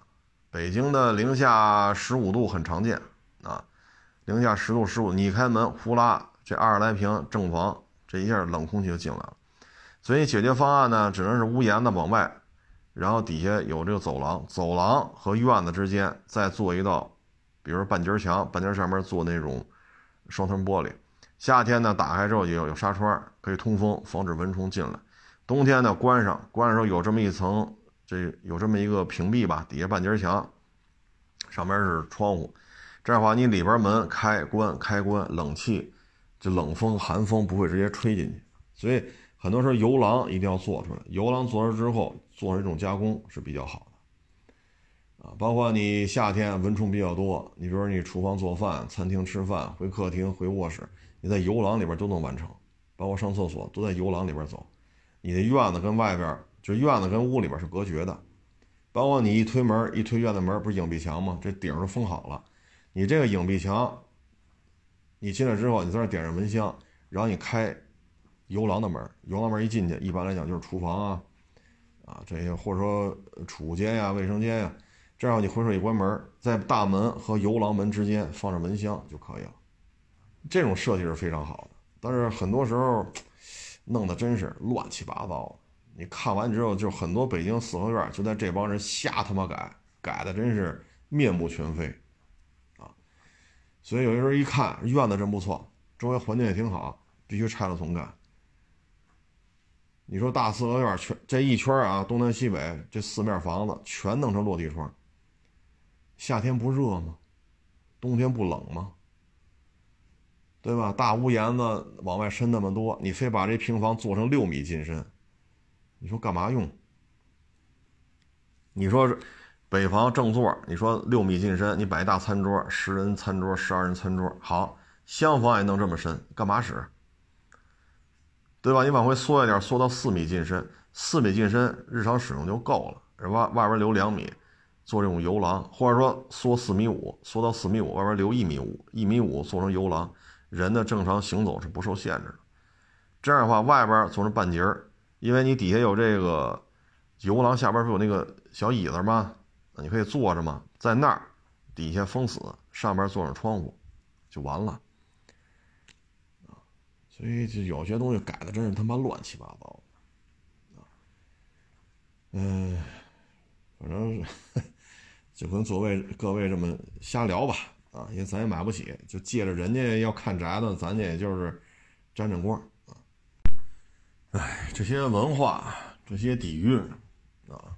北京的零下十五度很常见啊，零下十度十五，你开门呼啦，这二十来平正房，这一下冷空气就进来了。所以解决方案呢，只能是屋檐子往外。然后底下有这个走廊，走廊和院子之间再做一道，比如说半截墙，半截上面做那种双层玻璃。夏天呢，打开之后有有纱窗，可以通风，防止蚊虫进来。冬天呢关上，关上时候有这么一层，这有这么一个屏蔽吧，底下半截墙，上面是窗户，这样的话你里边门开关开关，冷气就冷风寒风不会直接吹进去，所以很多时候游廊一定要做出来，游廊做出来之后做成一种加工是比较好的。啊，包括你夏天蚊虫比较多，你比如说你厨房做饭、餐厅吃饭、回客厅、回卧室，你在游廊里边都能完成，包括上厕所都在游廊里边走。你的院子跟外边，就院子跟屋里边是隔绝的，包括你一推门一推院子门，不是影壁墙吗？这顶都封好了，你这个影壁墙，你进来之后，你在那点上蚊香，然后你开游廊的门，游廊门一进去，一般来讲就是厨房啊，啊这些或者说储物间呀、卫生间呀。这样你回手一关门，在大门和游廊门之间放着蚊香就可以了。这种设计是非常好的，但是很多时候弄得真是乱七八糟。你看完之后，就很多北京四合院就在这帮人瞎他妈改，改的真是面目全非啊！所以有些人一看院子真不错，周围环境也挺好，必须拆了重盖。你说大四合院全这一圈啊，东南西北这四面房子全弄成落地窗。夏天不热吗？冬天不冷吗？对吧？大屋檐子往外伸那么多，你非把这平房做成六米进深，你说干嘛用？你说北房正座，你说六米进深，你摆大餐桌，十人餐桌、十二人餐桌，好，厢房也弄这么深，干嘛使？对吧？你往回缩一点，缩到四米进深，四米进深日常使用就够了，是吧外边留两米。做这种游廊，或者说缩四米五，缩到四米五，外边留一米五，一米五做成游廊，人的正常行走是不受限制的。这样的话，外边做成半截儿，因为你底下有这个游廊下边不有那个小椅子吗？你可以坐着嘛，在那儿底下封死，上边做上窗户，就完了。所以就有些东西改的真是他妈乱七八糟。啊，嗯，反正是。就跟各位各位这么瞎聊吧，啊，因为咱也买不起，就借着人家要看宅子，咱家也就是沾沾光啊。哎，这些文化，这些底蕴，啊，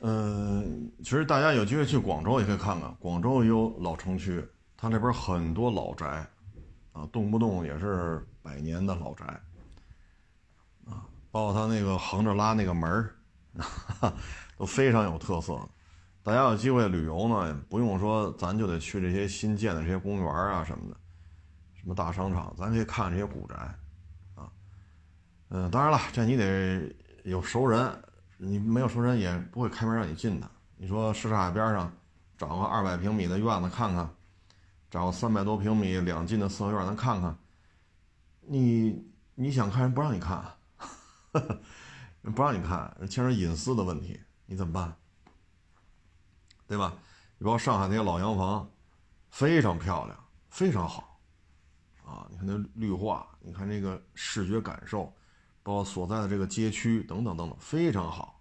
嗯，其实大家有机会去广州也可以看看，广州也有老城区，它那边很多老宅，啊，动不动也是百年的老宅，啊，包括它那个横着拉那个门儿，都非常有特色。大家有机会旅游呢，不用说，咱就得去这些新建的这些公园啊什么的，什么大商场，咱可以看这些古宅，啊，嗯，当然了，这你得有熟人，你没有熟人也不会开门让你进的。你说什刹海边上找个二百平米的院子看看，找个三百多平米两进的四合院咱看看，你你想看人不让你看，不让你看，牵扯隐私的问题，你怎么办？对吧？你包括上海那些老洋房，非常漂亮，非常好，啊，你看那绿化，你看这个视觉感受，包括所在的这个街区等等等等，非常好，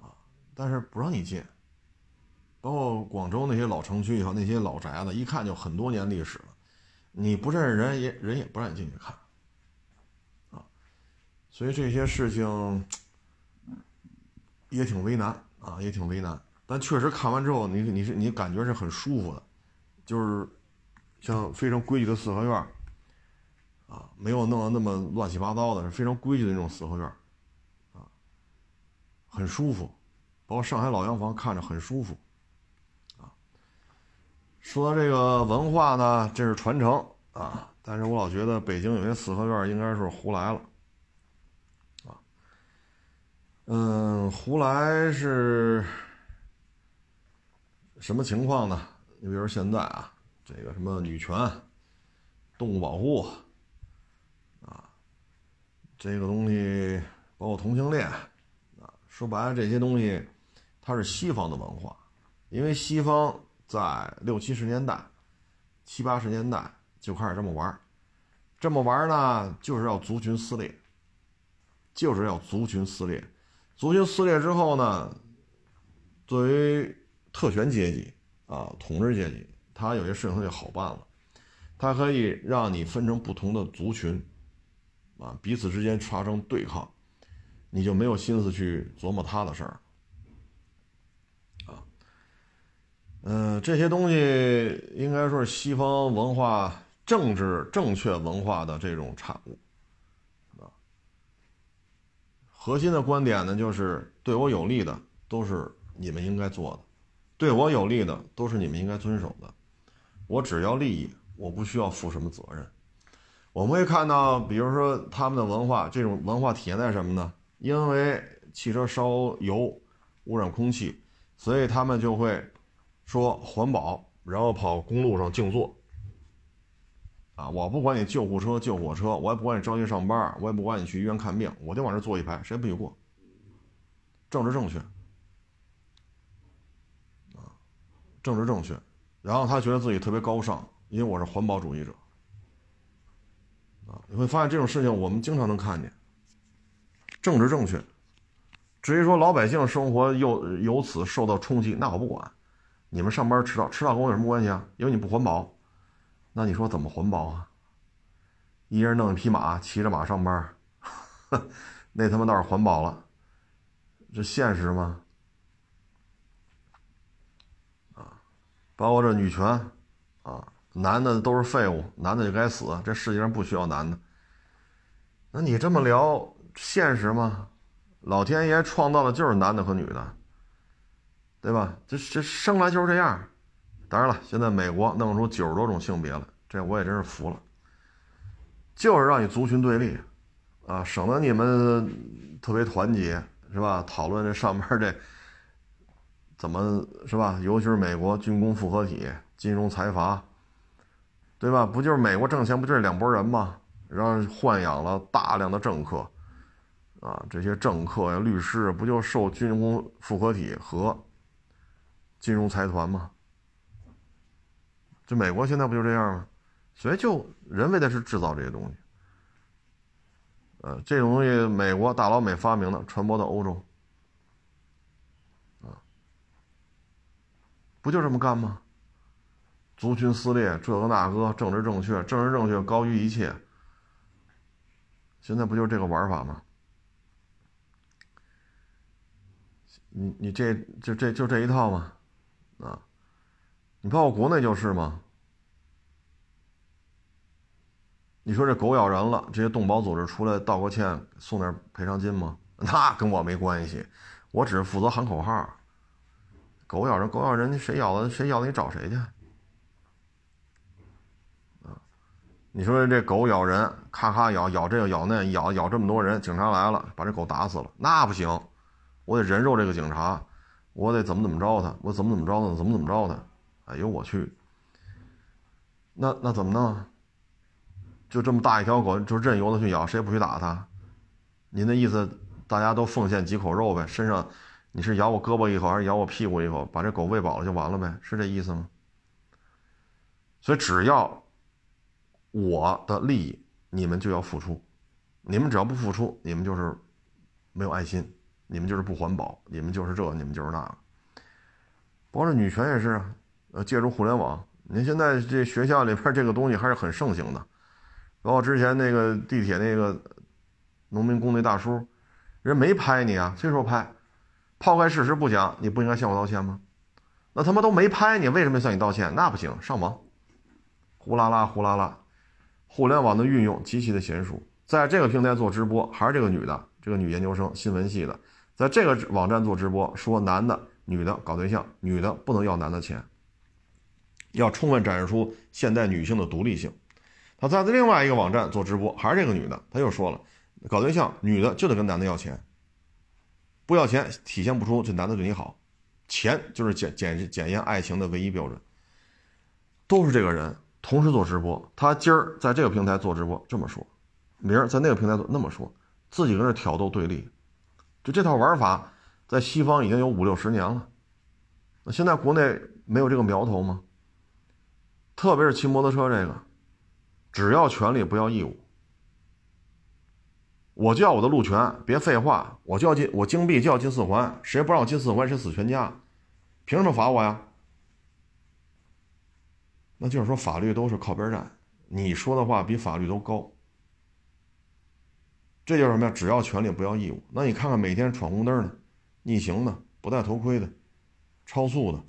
啊，但是不让你进。包括广州那些老城区以后那些老宅子，一看就很多年历史了，你不认识人也人也不让你进去看，啊，所以这些事情也挺为难啊，也挺为难。但确实看完之后，你你是你感觉是很舒服的，就是像非常规矩的四合院啊，没有弄得那么乱七八糟的，非常规矩的那种四合院啊，很舒服。包括上海老洋房看着很舒服。说这个文化呢，这是传承啊，但是我老觉得北京有些四合院应该是胡来了啊。嗯，胡来是。什么情况呢？你比如现在啊，这个什么女权、动物保护啊，这个东西包括同性恋啊，说白了这些东西，它是西方的文化，因为西方在六七十年代、七八十年代就开始这么玩这么玩呢，就是要族群撕裂，就是要族群撕裂，族群撕裂之后呢，作为。特权阶级啊，统治阶级，他有些事情就好办了，他可以让你分成不同的族群，啊，彼此之间发生对抗，你就没有心思去琢磨他的事儿。啊，嗯，这些东西应该说是西方文化、政治正确文化的这种产物。啊，核心的观点呢，就是对我有利的都是你们应该做的，对我有利的都是你们应该遵守的。我只要利益，我不需要负什么责任。我们会看到，比如说他们的文化，这种文化体现在什么呢？因为汽车烧油污染空气，所以他们就会说环保，然后跑公路上静坐。啊，我不管你救护车、救火车，我也不管你着急上班，我也不管你去医院看病，我就往这坐一排，谁也不许过？政治正确，啊，政治正确。然后他觉得自己特别高尚，因为我是环保主义者，啊，你会发现这种事情我们经常能看见。政治正确，至于说老百姓生活又由此受到冲击，那我不管。你们上班迟到，迟到跟我有什么关系啊？因为你不环保，那你说怎么环保啊？一人弄一匹马，骑着马上班，那他妈倒是环保了，这现实吗？啊包括这女权，啊，男的都是废物，男的就该死，这世界上不需要男的。那你这么聊现实吗？老天爷创造的就是男的和女的，对吧？这这生来就是这样。当然了，现在美国弄出九十多种性别了，这我也真是服了。就是让你族群对立，啊，省得你们特别团结，是吧？讨论这上边这。怎么是吧？尤其是美国军工复合体、金融财阀，对吧？不就是美国挣钱，不就是两拨人吗？然后豢养了大量的政客，啊，这些政客呀、律师，不就受军工复合体和金融财团吗？就美国现在不就这样吗？所以就人为的是制造这些东西，呃，这种东西美国大老美发明的，传播到欧洲。啊不就这么干吗？族群撕裂，这个那个，政治正确，政治正确高于一切。现在不就是这个玩法吗？你你这就这就这一套吗？啊，你包括国内就是吗？你说这狗咬人了，这些动保组织出来道个歉，送点赔偿金吗？那跟我没关系，我只是负责喊口号。狗咬人，狗咬人，谁咬的？谁咬的？你找谁去？啊！你说这狗咬人，咔咔咬，咬这个咬那，咬咬这么多人，警察来了，把这狗打死了，那不行，我得人肉这个警察，我得怎么怎么着他，我怎么怎么着他，怎么怎么着他？哎呦我去！那那怎么弄？就这么大一条狗，就任由它去咬，谁也不许打它？您的意思，大家都奉献几口肉呗，身上。你是咬我胳膊一口，还是咬我屁股一口？把这狗喂饱了就完了呗，是这意思吗？所以只要我的利益，你们就要付出；你们只要不付出，你们就是没有爱心，你们就是不环保，你们就是这，你们就是那个。包括女权也是啊，呃，借助互联网，您现在这学校里边这个东西还是很盛行的。包括之前那个地铁那个农民工那大叔，人没拍你啊，谁说拍？抛开事实不讲，你不应该向我道歉吗？那他妈都没拍你，为什么向你道歉？那不行，上网，呼啦啦呼啦啦，互联网的运用极其的娴熟，在这个平台做直播，还是这个女的，这个女研究生，新闻系的，在这个网站做直播，说男的、女的搞对象，女的不能要男的钱，要充分展示出现代女性的独立性。他在另外一个网站做直播，还是这个女的，他又说了，搞对象，女的就得跟男的要钱。不要钱，体现不出这男的对你好，钱就是检检检验爱情的唯一标准。都是这个人同时做直播，他今儿在这个平台做直播这么说，明儿在那个平台做那么说，自己跟这挑逗对立，就这套玩法在西方已经有五六十年了。那现在国内没有这个苗头吗？特别是骑摩托车这个，只要权利不要义务。我就要我的路权，别废话，我就要进，我金币就要进四环，谁不让我进四环，谁死全家，凭什么罚我呀？那就是说法律都是靠边站，你说的话比法律都高，这就是什么呀？只要权利不要义务。那你看看每天闯红灯的、逆行的、不戴头盔的、超速的，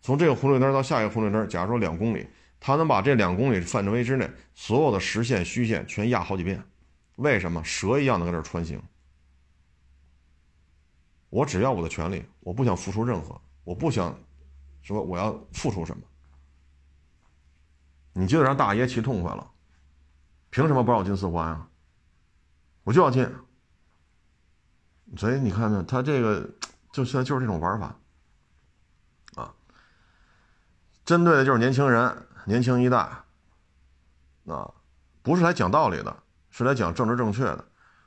从这个红绿灯到下一个红绿灯，假如说两公里，他能把这两公里范围之内所有的实线、虚线全压好几遍。为什么蛇一样的搁这穿行？我只要我的权利，我不想付出任何，我不想说我要付出什么。你就得让大爷骑痛快了，凭什么不让我进四环呀？我就要进。所以你看没？他这个就现在就是这种玩法啊，针对的就是年轻人、年轻一代啊，不是来讲道理的。是来讲政治正确的，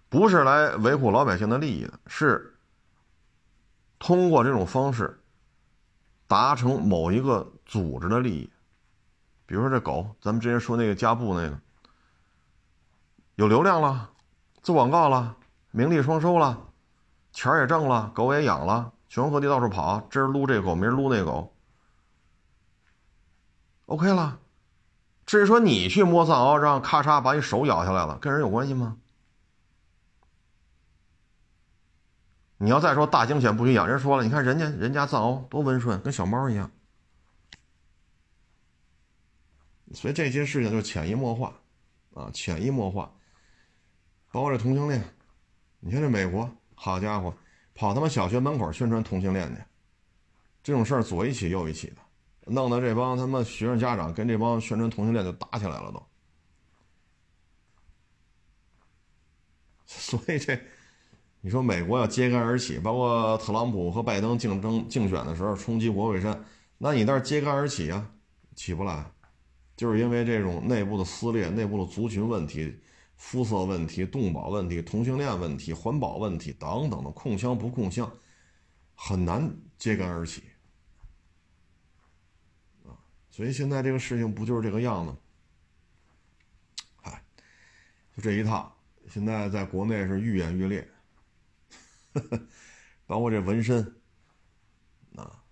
不是来维护老百姓的利益的，是通过这种方式达成某一个组织的利益。比如说这狗，咱们之前说那个加布那个，有流量了，做广告了，名利双收了，钱也挣了，狗也养了，全国各地到处跑，今儿撸这狗，明儿撸那狗，OK 了。至于说你去摸藏獒，让咔嚓把你手咬下来了，跟人有关系吗？你要再说大型犬不许养，人说了，你看人家人家藏獒多温顺，跟小猫一样。所以这些事情就潜移默化，啊，潜移默化。包括这同性恋，你看这美国，好家伙，跑他妈小学门口宣传同性恋去，这种事儿左一起右一起的。弄得这帮他妈学生家长跟这帮宣传同性恋就打起来了都，所以这，你说美国要揭竿而起，包括特朗普和拜登竞争竞选的时候冲击国会山，那你那揭竿而起啊，起不来，就是因为这种内部的撕裂、内部的族群问题、肤色问题、动保问题、同性恋问题、环保问题等等的控枪不控枪，很难揭竿而起啊。所以现在这个事情不就是这个样子？吗？哎，就这一套。现在在国内是愈演愈烈，包括这纹身啊，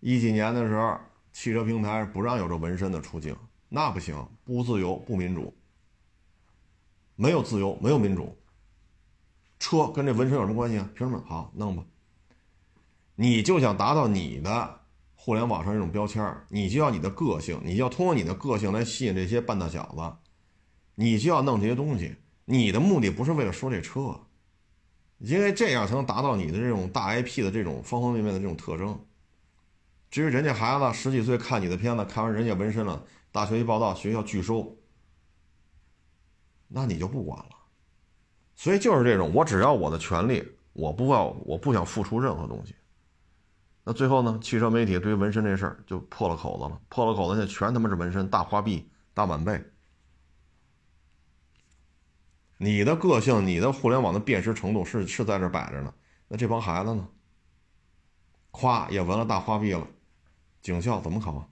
一几年的时候，汽车平台不让有这纹身的出境，那不行，不自由不民主，没有自由没有民主。车跟这纹身有什么关系啊？凭什么？好弄吧，你就想达到你的。互联网上这种标签你就要你的个性，你就要通过你的个性来吸引这些半大小子，你就要弄这些东西。你的目的不是为了说这车，因为这样才能达到你的这种大 IP 的这种方方面面的这种特征。至于人家孩子十几岁看你的片子，看完人家纹身了，大学一报道，学校拒收，那你就不管了。所以就是这种，我只要我的权利，我不要，我不想付出任何东西。那最后呢？汽车媒体对于纹身这事儿就破了口子了，破了口子，现在全他妈是纹身，大花臂、大满背。你的个性，你的互联网的辨识程度是是在这摆着呢。那这帮孩子呢？夸也纹了大花臂了，警校怎么考？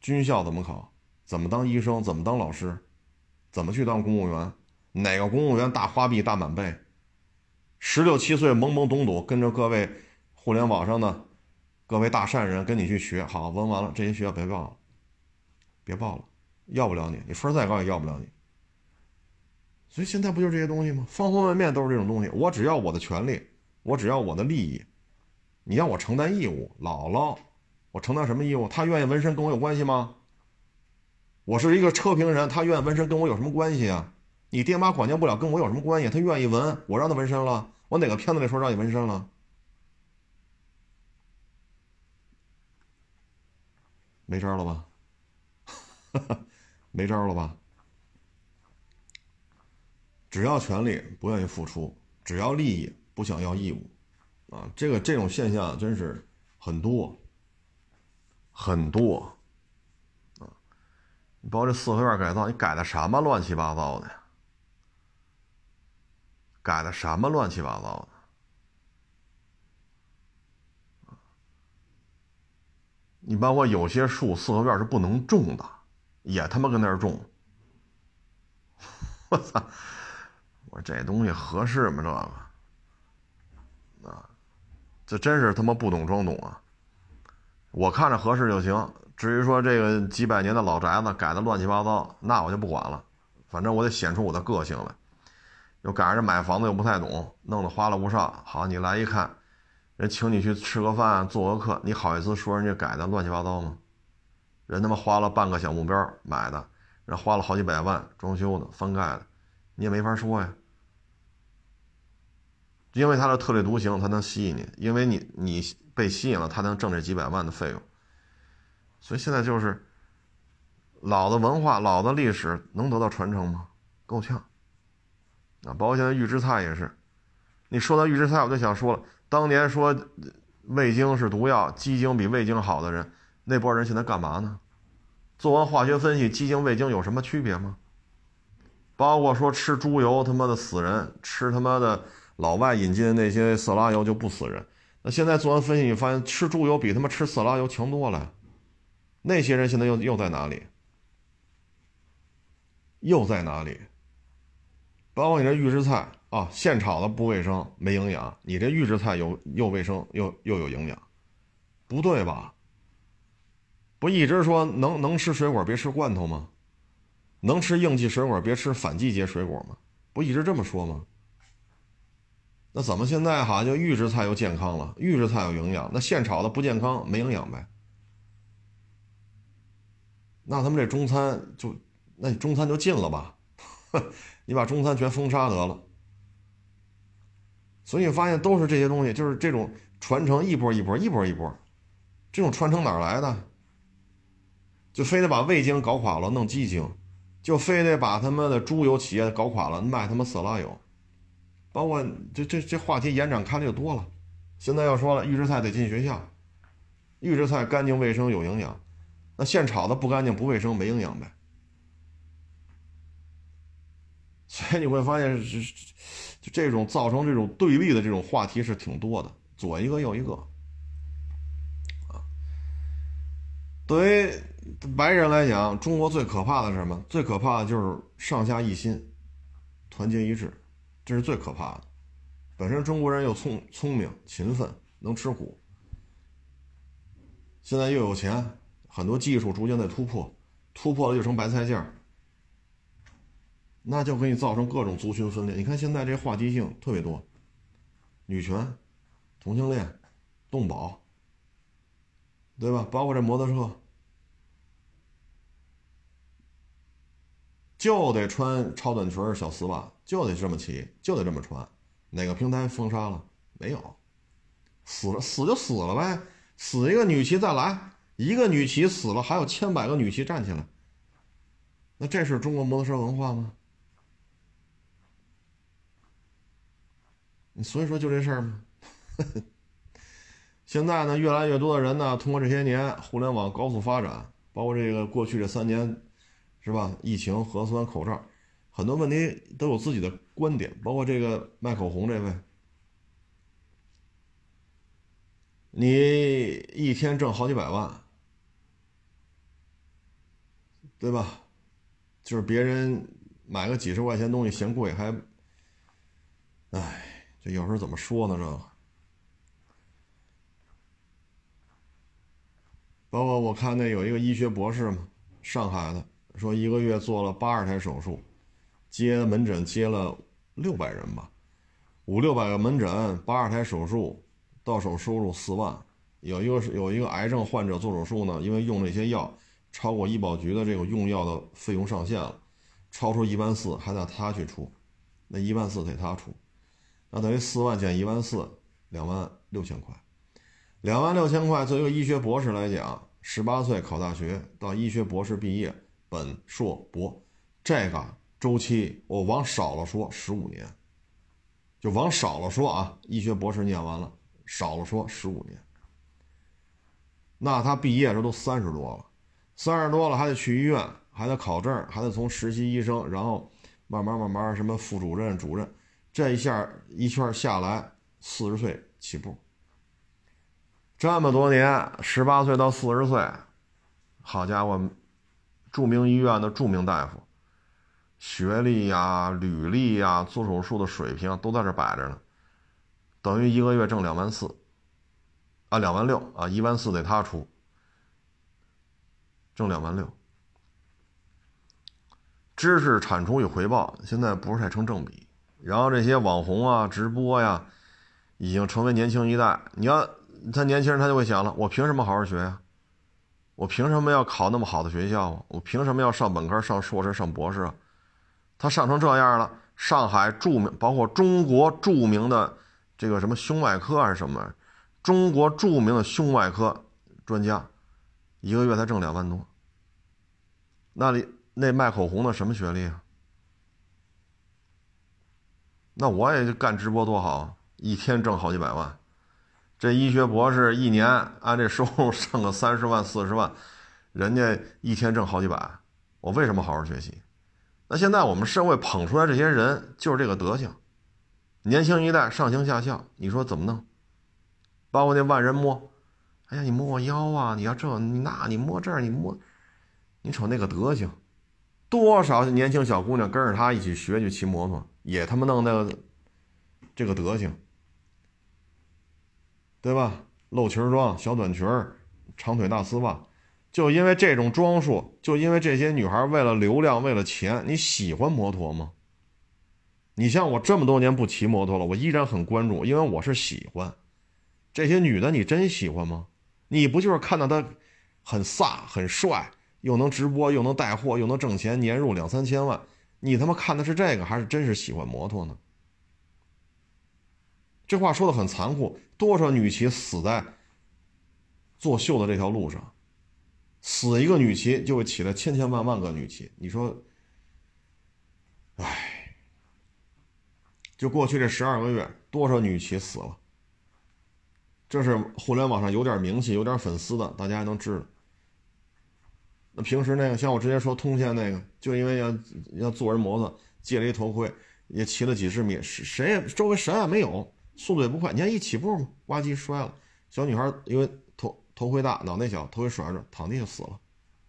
军校怎么考？怎么当医生？怎么当老师？怎么去当公务员？哪个公务员大花臂、大满背？十六七岁懵懵懂懂，跟着各位互联网上的。各位大善人，跟你去学好，纹完了这些学校别报了，别报了，要不了你，你分再高也要不了你。所以现在不就这些东西吗？方方面面都是这种东西。我只要我的权利，我只要我的利益，你让我承担义务，姥姥，我承担什么义务？他愿意纹身跟我有关系吗？我是一个车评人，他愿意纹身跟我有什么关系啊？你爹妈管教不了，跟我有什么关系？他愿意纹，我让他纹身了，我哪个片子里说让你纹身了？没招了吧？没招了吧？只要权利不愿意付出，只要利益不想要义务，啊，这个这种现象真是很多很多啊！你包括这四合院改造，你改的什么乱七八糟的呀？改的什么乱七八糟的？你包括有些树四合院是不能种的，也他妈跟那儿种。我操！我说这东西合适吗？这个啊，这真是他妈不懂装懂啊！我看着合适就行。至于说这个几百年的老宅子改的乱七八糟，那我就不管了。反正我得显出我的个性来。又赶上买房子又不太懂，弄得花了不少。好，你来一看，人请你去吃个饭、做个客，你好意思说人家改的乱七八糟吗？人他妈花了半个小目标买的，人花了好几百万装修的、翻盖的，你也没法说呀。因为他的特立独行，他能吸引你，因为你你被吸引了，他能挣这几百万的费用。所以现在就是老的文化、老的历史能得到传承吗？够呛。啊，包括现在预制菜也是。你说到预制菜，我就想说了，当年说味精是毒药，鸡精比味精好的人，那波人现在干嘛呢？做完化学分析，鸡精、味精有什么区别吗？包括说吃猪油他妈的死人，吃他妈的老外引进的那些色拉油就不死人。那现在做完分析，你发现吃猪油比他妈吃色拉油强多了。那些人现在又又在哪里？又在哪里？包括你这预制菜啊，现炒的不卫生，没营养。你这预制菜又又卫生又又有营养，不对吧？不一直说能能吃水果别吃罐头吗？能吃应季水果别吃反季节水果吗？不一直这么说吗？那怎么现在哈就预制菜又健康了？预制菜有营养，那现炒的不健康没营养呗？那他们这中餐就，那你中餐就禁了吧？你把中餐全封杀得了。所以你发现都是这些东西，就是这种传承一波一波一波一波，这种传承哪来的？就非得把味精搞垮了弄鸡精，就非得把他们的猪油企业搞垮了卖他妈色拉油，包括这这这话题延展开的就多了。现在要说了，预制菜得进学校，预制菜干净卫生有营养。那现炒的不干净不卫生没营养呗，所哎你会发现是就这种造成这种对立的这种话题是挺多的，左一个右一个，啊，对于白人来讲，中国最可怕的是什么？最可怕的就是上下一心，团结一致，这是最可怕的。本身中国人又聪聪明勤奋，能吃苦，现在又有钱。很多技术逐渐在突破，突破了就成白菜价，那就给你造成各种族群分裂。你看现在这话题性特别多，女权、同性恋、动保，对吧？包括这摩托车，就得穿超短裙、小丝袜，就得这么骑，就得这么穿。哪个平台封杀了？没有，死了死就死了呗，死一个女骑再来。一个女骑死了，还有千百个女骑站起来。那这是中国摩托车文化吗？所以说就这事儿嘛？现在呢，越来越多的人呢，通过这些年互联网高速发展，包括这个过去这三年，是吧？疫情、核酸、口罩，很多问题都有自己的观点。包括这个卖口红这位。你一天挣好几百万。对吧？就是别人买个几十块钱东西嫌贵，还，哎，有时候怎么说呢？这个，包括我看那有一个医学博士嘛，上海的，说一个月做了八十台手术，接门诊接了六百人吧，五六百个门诊，八十台手术，到手收入四万。有一个是有一个癌症患者做手术呢，因为用那些药。超过医保局的这个用药的费用上限了，超出一万四还得他去出，那一万四得他出，那等于四万减一万四，两万六千块，两万六千块，作为一个医学博士来讲，十八岁考大学到医学博士毕业，本硕博，这个周期我往少了说十五年，就往少了说啊，医学博士念完了，少了说十五年，那他毕业时候都三十多了。三十多了还得去医院，还得考证，还得从实习医生，然后慢慢慢慢什么副主任、主任，这一下一圈下来，四十岁起步。这么多年，十八岁到四十岁，好家伙，著名医院的著名大夫，学历呀、履历呀、做手术的水平都在这摆着呢，等于一个月挣两万四，啊，两万六啊，一万四得他出。挣两万六，知识产出与回报现在不是太成正比，然后这些网红啊、直播呀，已经成为年轻一代。你要他年轻人，他就会想了：我凭什么好好学呀？我凭什么要考那么好的学校啊？我凭什么要上本科、上硕士、上博士啊？他上成这样了，上海著名，包括中国著名的这个什么胸外科还是什么，中国著名的胸外科专家，一个月才挣两万多。那里那卖口红的什么学历啊？那我也就干直播多好，一天挣好几百万。这医学博士一年按这收入挣个三十万四十万，人家一天挣好几百。我为什么好好学习？那现在我们社会捧出来这些人就是这个德行，年轻一代上行下效，你说怎么弄？包括那万人摸，哎呀，你摸我腰啊，你要这你那，你摸这儿你摸，你瞅那个德行。多少年轻小姑娘跟着他一起学去骑摩托，也他妈弄那个这个德行，对吧？露裙装、小短裙长腿大丝袜，就因为这种装束，就因为这些女孩为了流量、为了钱，你喜欢摩托吗？你像我这么多年不骑摩托了，我依然很关注，因为我是喜欢这些女的。你真喜欢吗？你不就是看到她很飒、很帅？又能直播，又能带货，又能挣钱，年入两三千万，你他妈看的是这个，还是真是喜欢摩托呢？这话说的很残酷，多少女骑死在作秀的这条路上，死一个女骑就会起来千千万万个女骑，你说，唉，就过去这十二个月，多少女骑死了？这是互联网上有点名气、有点粉丝的，大家还能知道。那平时那个像我之前说通县那个，就因为要要坐人摩托，借了一头盔，也骑了几十米，谁也周围谁也没有，速度也不快。你看一起步嘛，呱唧摔了。小女孩因为头头盔大，脑袋小，头盔甩着，躺地下死了。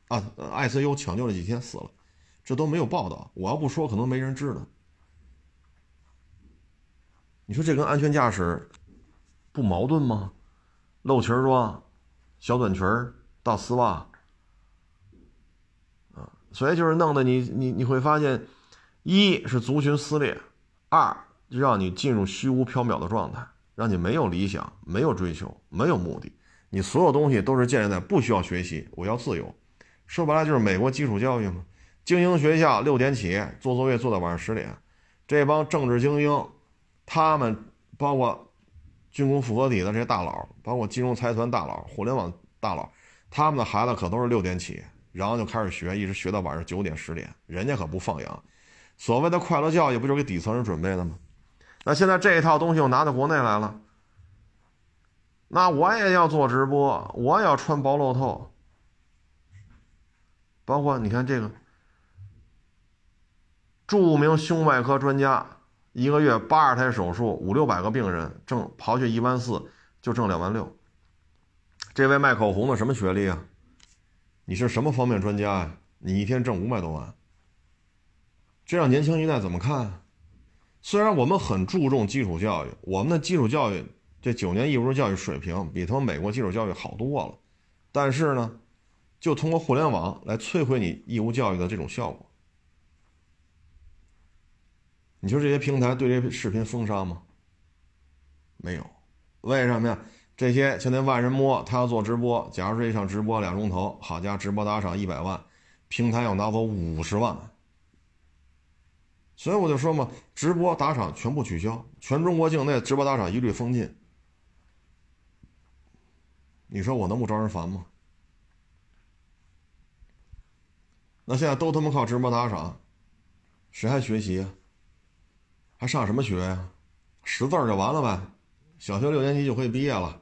啊，ICU 抢救了几天死了，这都没有报道。我要不说，可能没人知道。你说这跟安全驾驶不矛盾吗？露裙装、小短裙、大丝袜。所以就是弄得你你你会发现，一是族群撕裂，二就让你进入虚无缥缈的状态，让你没有理想、没有追求、没有目的，你所有东西都是建立在不需要学习，我要自由。说白了就是美国基础教育嘛，精英学校六点起做作业做到晚上十点，这帮政治精英，他们包括军工复合体的这些大佬，包括金融财团大佬、互联网大佬，他们的孩子可都是六点起。然后就开始学，一直学到晚上九点十点，人家可不放羊。所谓的快乐教育，不就是给底层人准备的吗？那现在这一套东西又拿到国内来了，那我也要做直播，我也要穿薄露透。包括你看这个著名胸外科专家，一个月八十台手术，五六百个病人，挣刨去一万四，就挣两万六。这位卖口红的什么学历啊？你是什么方面专家呀？你一天挣五百多万，这让年轻一代怎么看？虽然我们很注重基础教育，我们的基础教育这九年义务教育水平比他们美国基础教育好多了，但是呢，就通过互联网来摧毁你义务教育的这种效果。你说这些平台对这视频封杀吗？没有，为什么呀？这些现在万人摸，他要做直播。假如说一场直播两钟头，好家伙，直播打赏一百万，平台要拿走五十万。所以我就说嘛，直播打赏全部取消，全中国境内直播打赏一律封禁。你说我能不招人烦吗？那现在都他妈靠直播打赏，谁还学习啊？还上什么学呀？识字就完了呗，小学六年级就可以毕业了。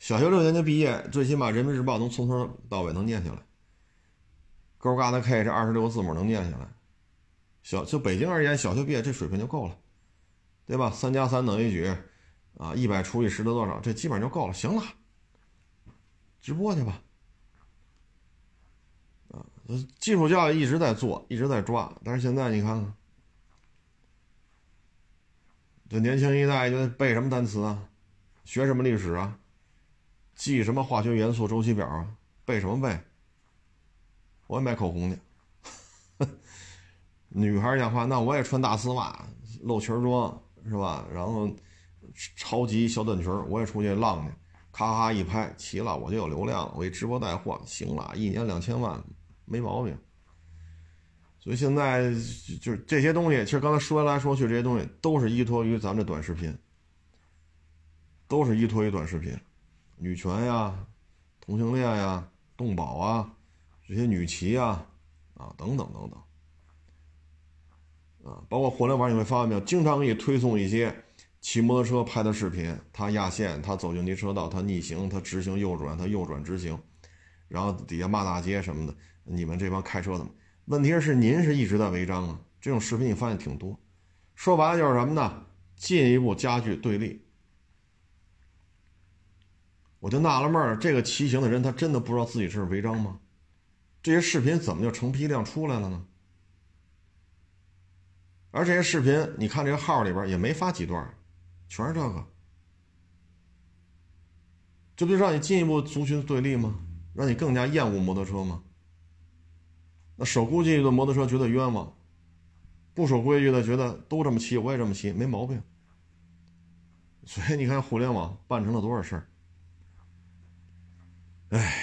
小学六年级毕业，最起码《人民日报》能从头到尾能念下来，勾嘎的 K 这二十六个字母能念下来。小就北京而言，小学毕业这水平就够了，对吧？三加三等于几？啊，一百除以十得多少？这基本上就够了。行了，直播去吧。啊，基础教育一直在做，一直在抓，但是现在你看看，这年轻一代就背什么单词啊，学什么历史啊？记什么化学元素周期表啊？背什么背？我也买口红去。女孩讲话，那我也穿大丝袜，露裙装是吧？然后超级小短裙，我也出去浪去，咔咔一拍，齐了，我就有流量，我一直播带货，行了，一年两千万，没毛病。所以现在就是这些东西，其实刚才说来说去，这些东西都是依托于咱们的短视频，都是依托于短视频，女权呀、同性恋呀、动保啊，这些女骑啊，啊等等等等。啊，包括互联网你会发现没有，经常给你推送一些骑摩托车拍的视频，他压线，他走应急车道，他逆行，他直行右转，他右转直行，然后底下骂大街什么的，你们这帮开车的，问题是您是一直在违章啊，这种视频你发现挺多，说白了就是什么呢？进一步加剧对立。我就纳了闷儿，这个骑行的人他真的不知道自己是违章吗？这些视频怎么就成批量出来了呢？而这些视频，你看这个号里边也没发几段，全是这个，这不就让你进一步族群对立吗？让你更加厌恶摩托车吗？那守规矩的摩托车觉得冤枉，不守规矩的觉得都这么骑，我也这么骑，没毛病。所以你看，互联网办成了多少事儿？哎，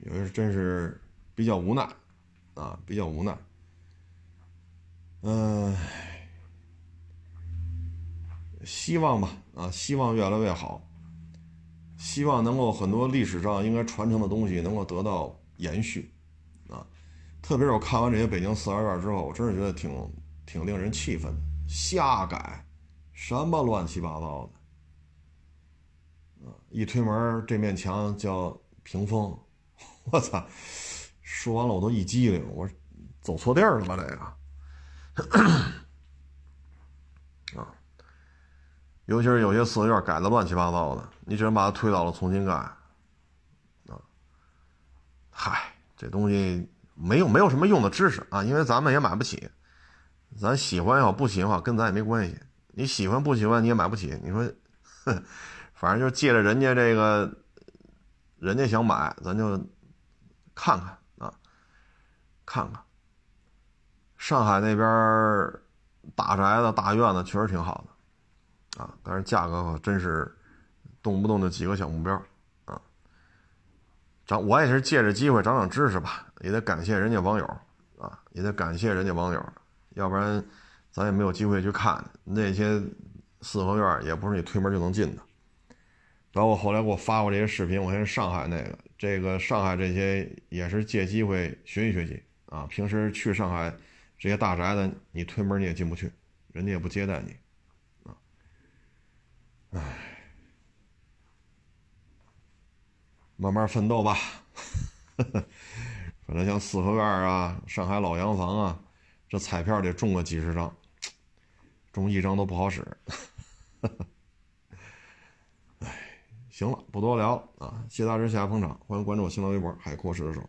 有的真是比较无奈啊，比较无奈。嗯，希望吧，啊，希望越来越好，希望能够很多历史上应该传承的东西能够得到延续，啊，特别是我看完这些北京四合院之后，我真是觉得挺挺令人气愤的，瞎改，什么乱七八糟的，一推门这面墙叫屏风，我操，说完了我都一激灵，我走错地儿了吧这个。啊，尤其是有些四合院改的乱七八糟的，你只能把它推倒了重新盖。啊，嗨，这东西没有没有什么用的知识啊，因为咱们也买不起。咱喜欢也好，不喜欢跟咱也没关系。你喜欢不喜欢你也买不起。你说，反正就借着人家这个，人家想买，咱就看看啊，看看。上海那边大宅子、大院子确实挺好的，啊，但是价格可真是动不动就几个小目标，啊，长我也是借着机会长长知识吧，也得感谢人家网友，啊，也得感谢人家网友，要不然咱也没有机会去看那些四合院，也不是你推门就能进的。包括后来给我发过这些视频，我看上海那个，这个上海这些也是借机会学习学习啊，平时去上海。这些大宅子，你推门你也进不去，人家也不接待你，啊，唉，慢慢奋斗吧。反正像四合院啊、上海老洋房啊，这彩票得中个几十张，中一张都不好使。唉，行了，不多聊了啊！谢大师，谢谢捧场，欢迎关注我新浪微博“海阔试车手”。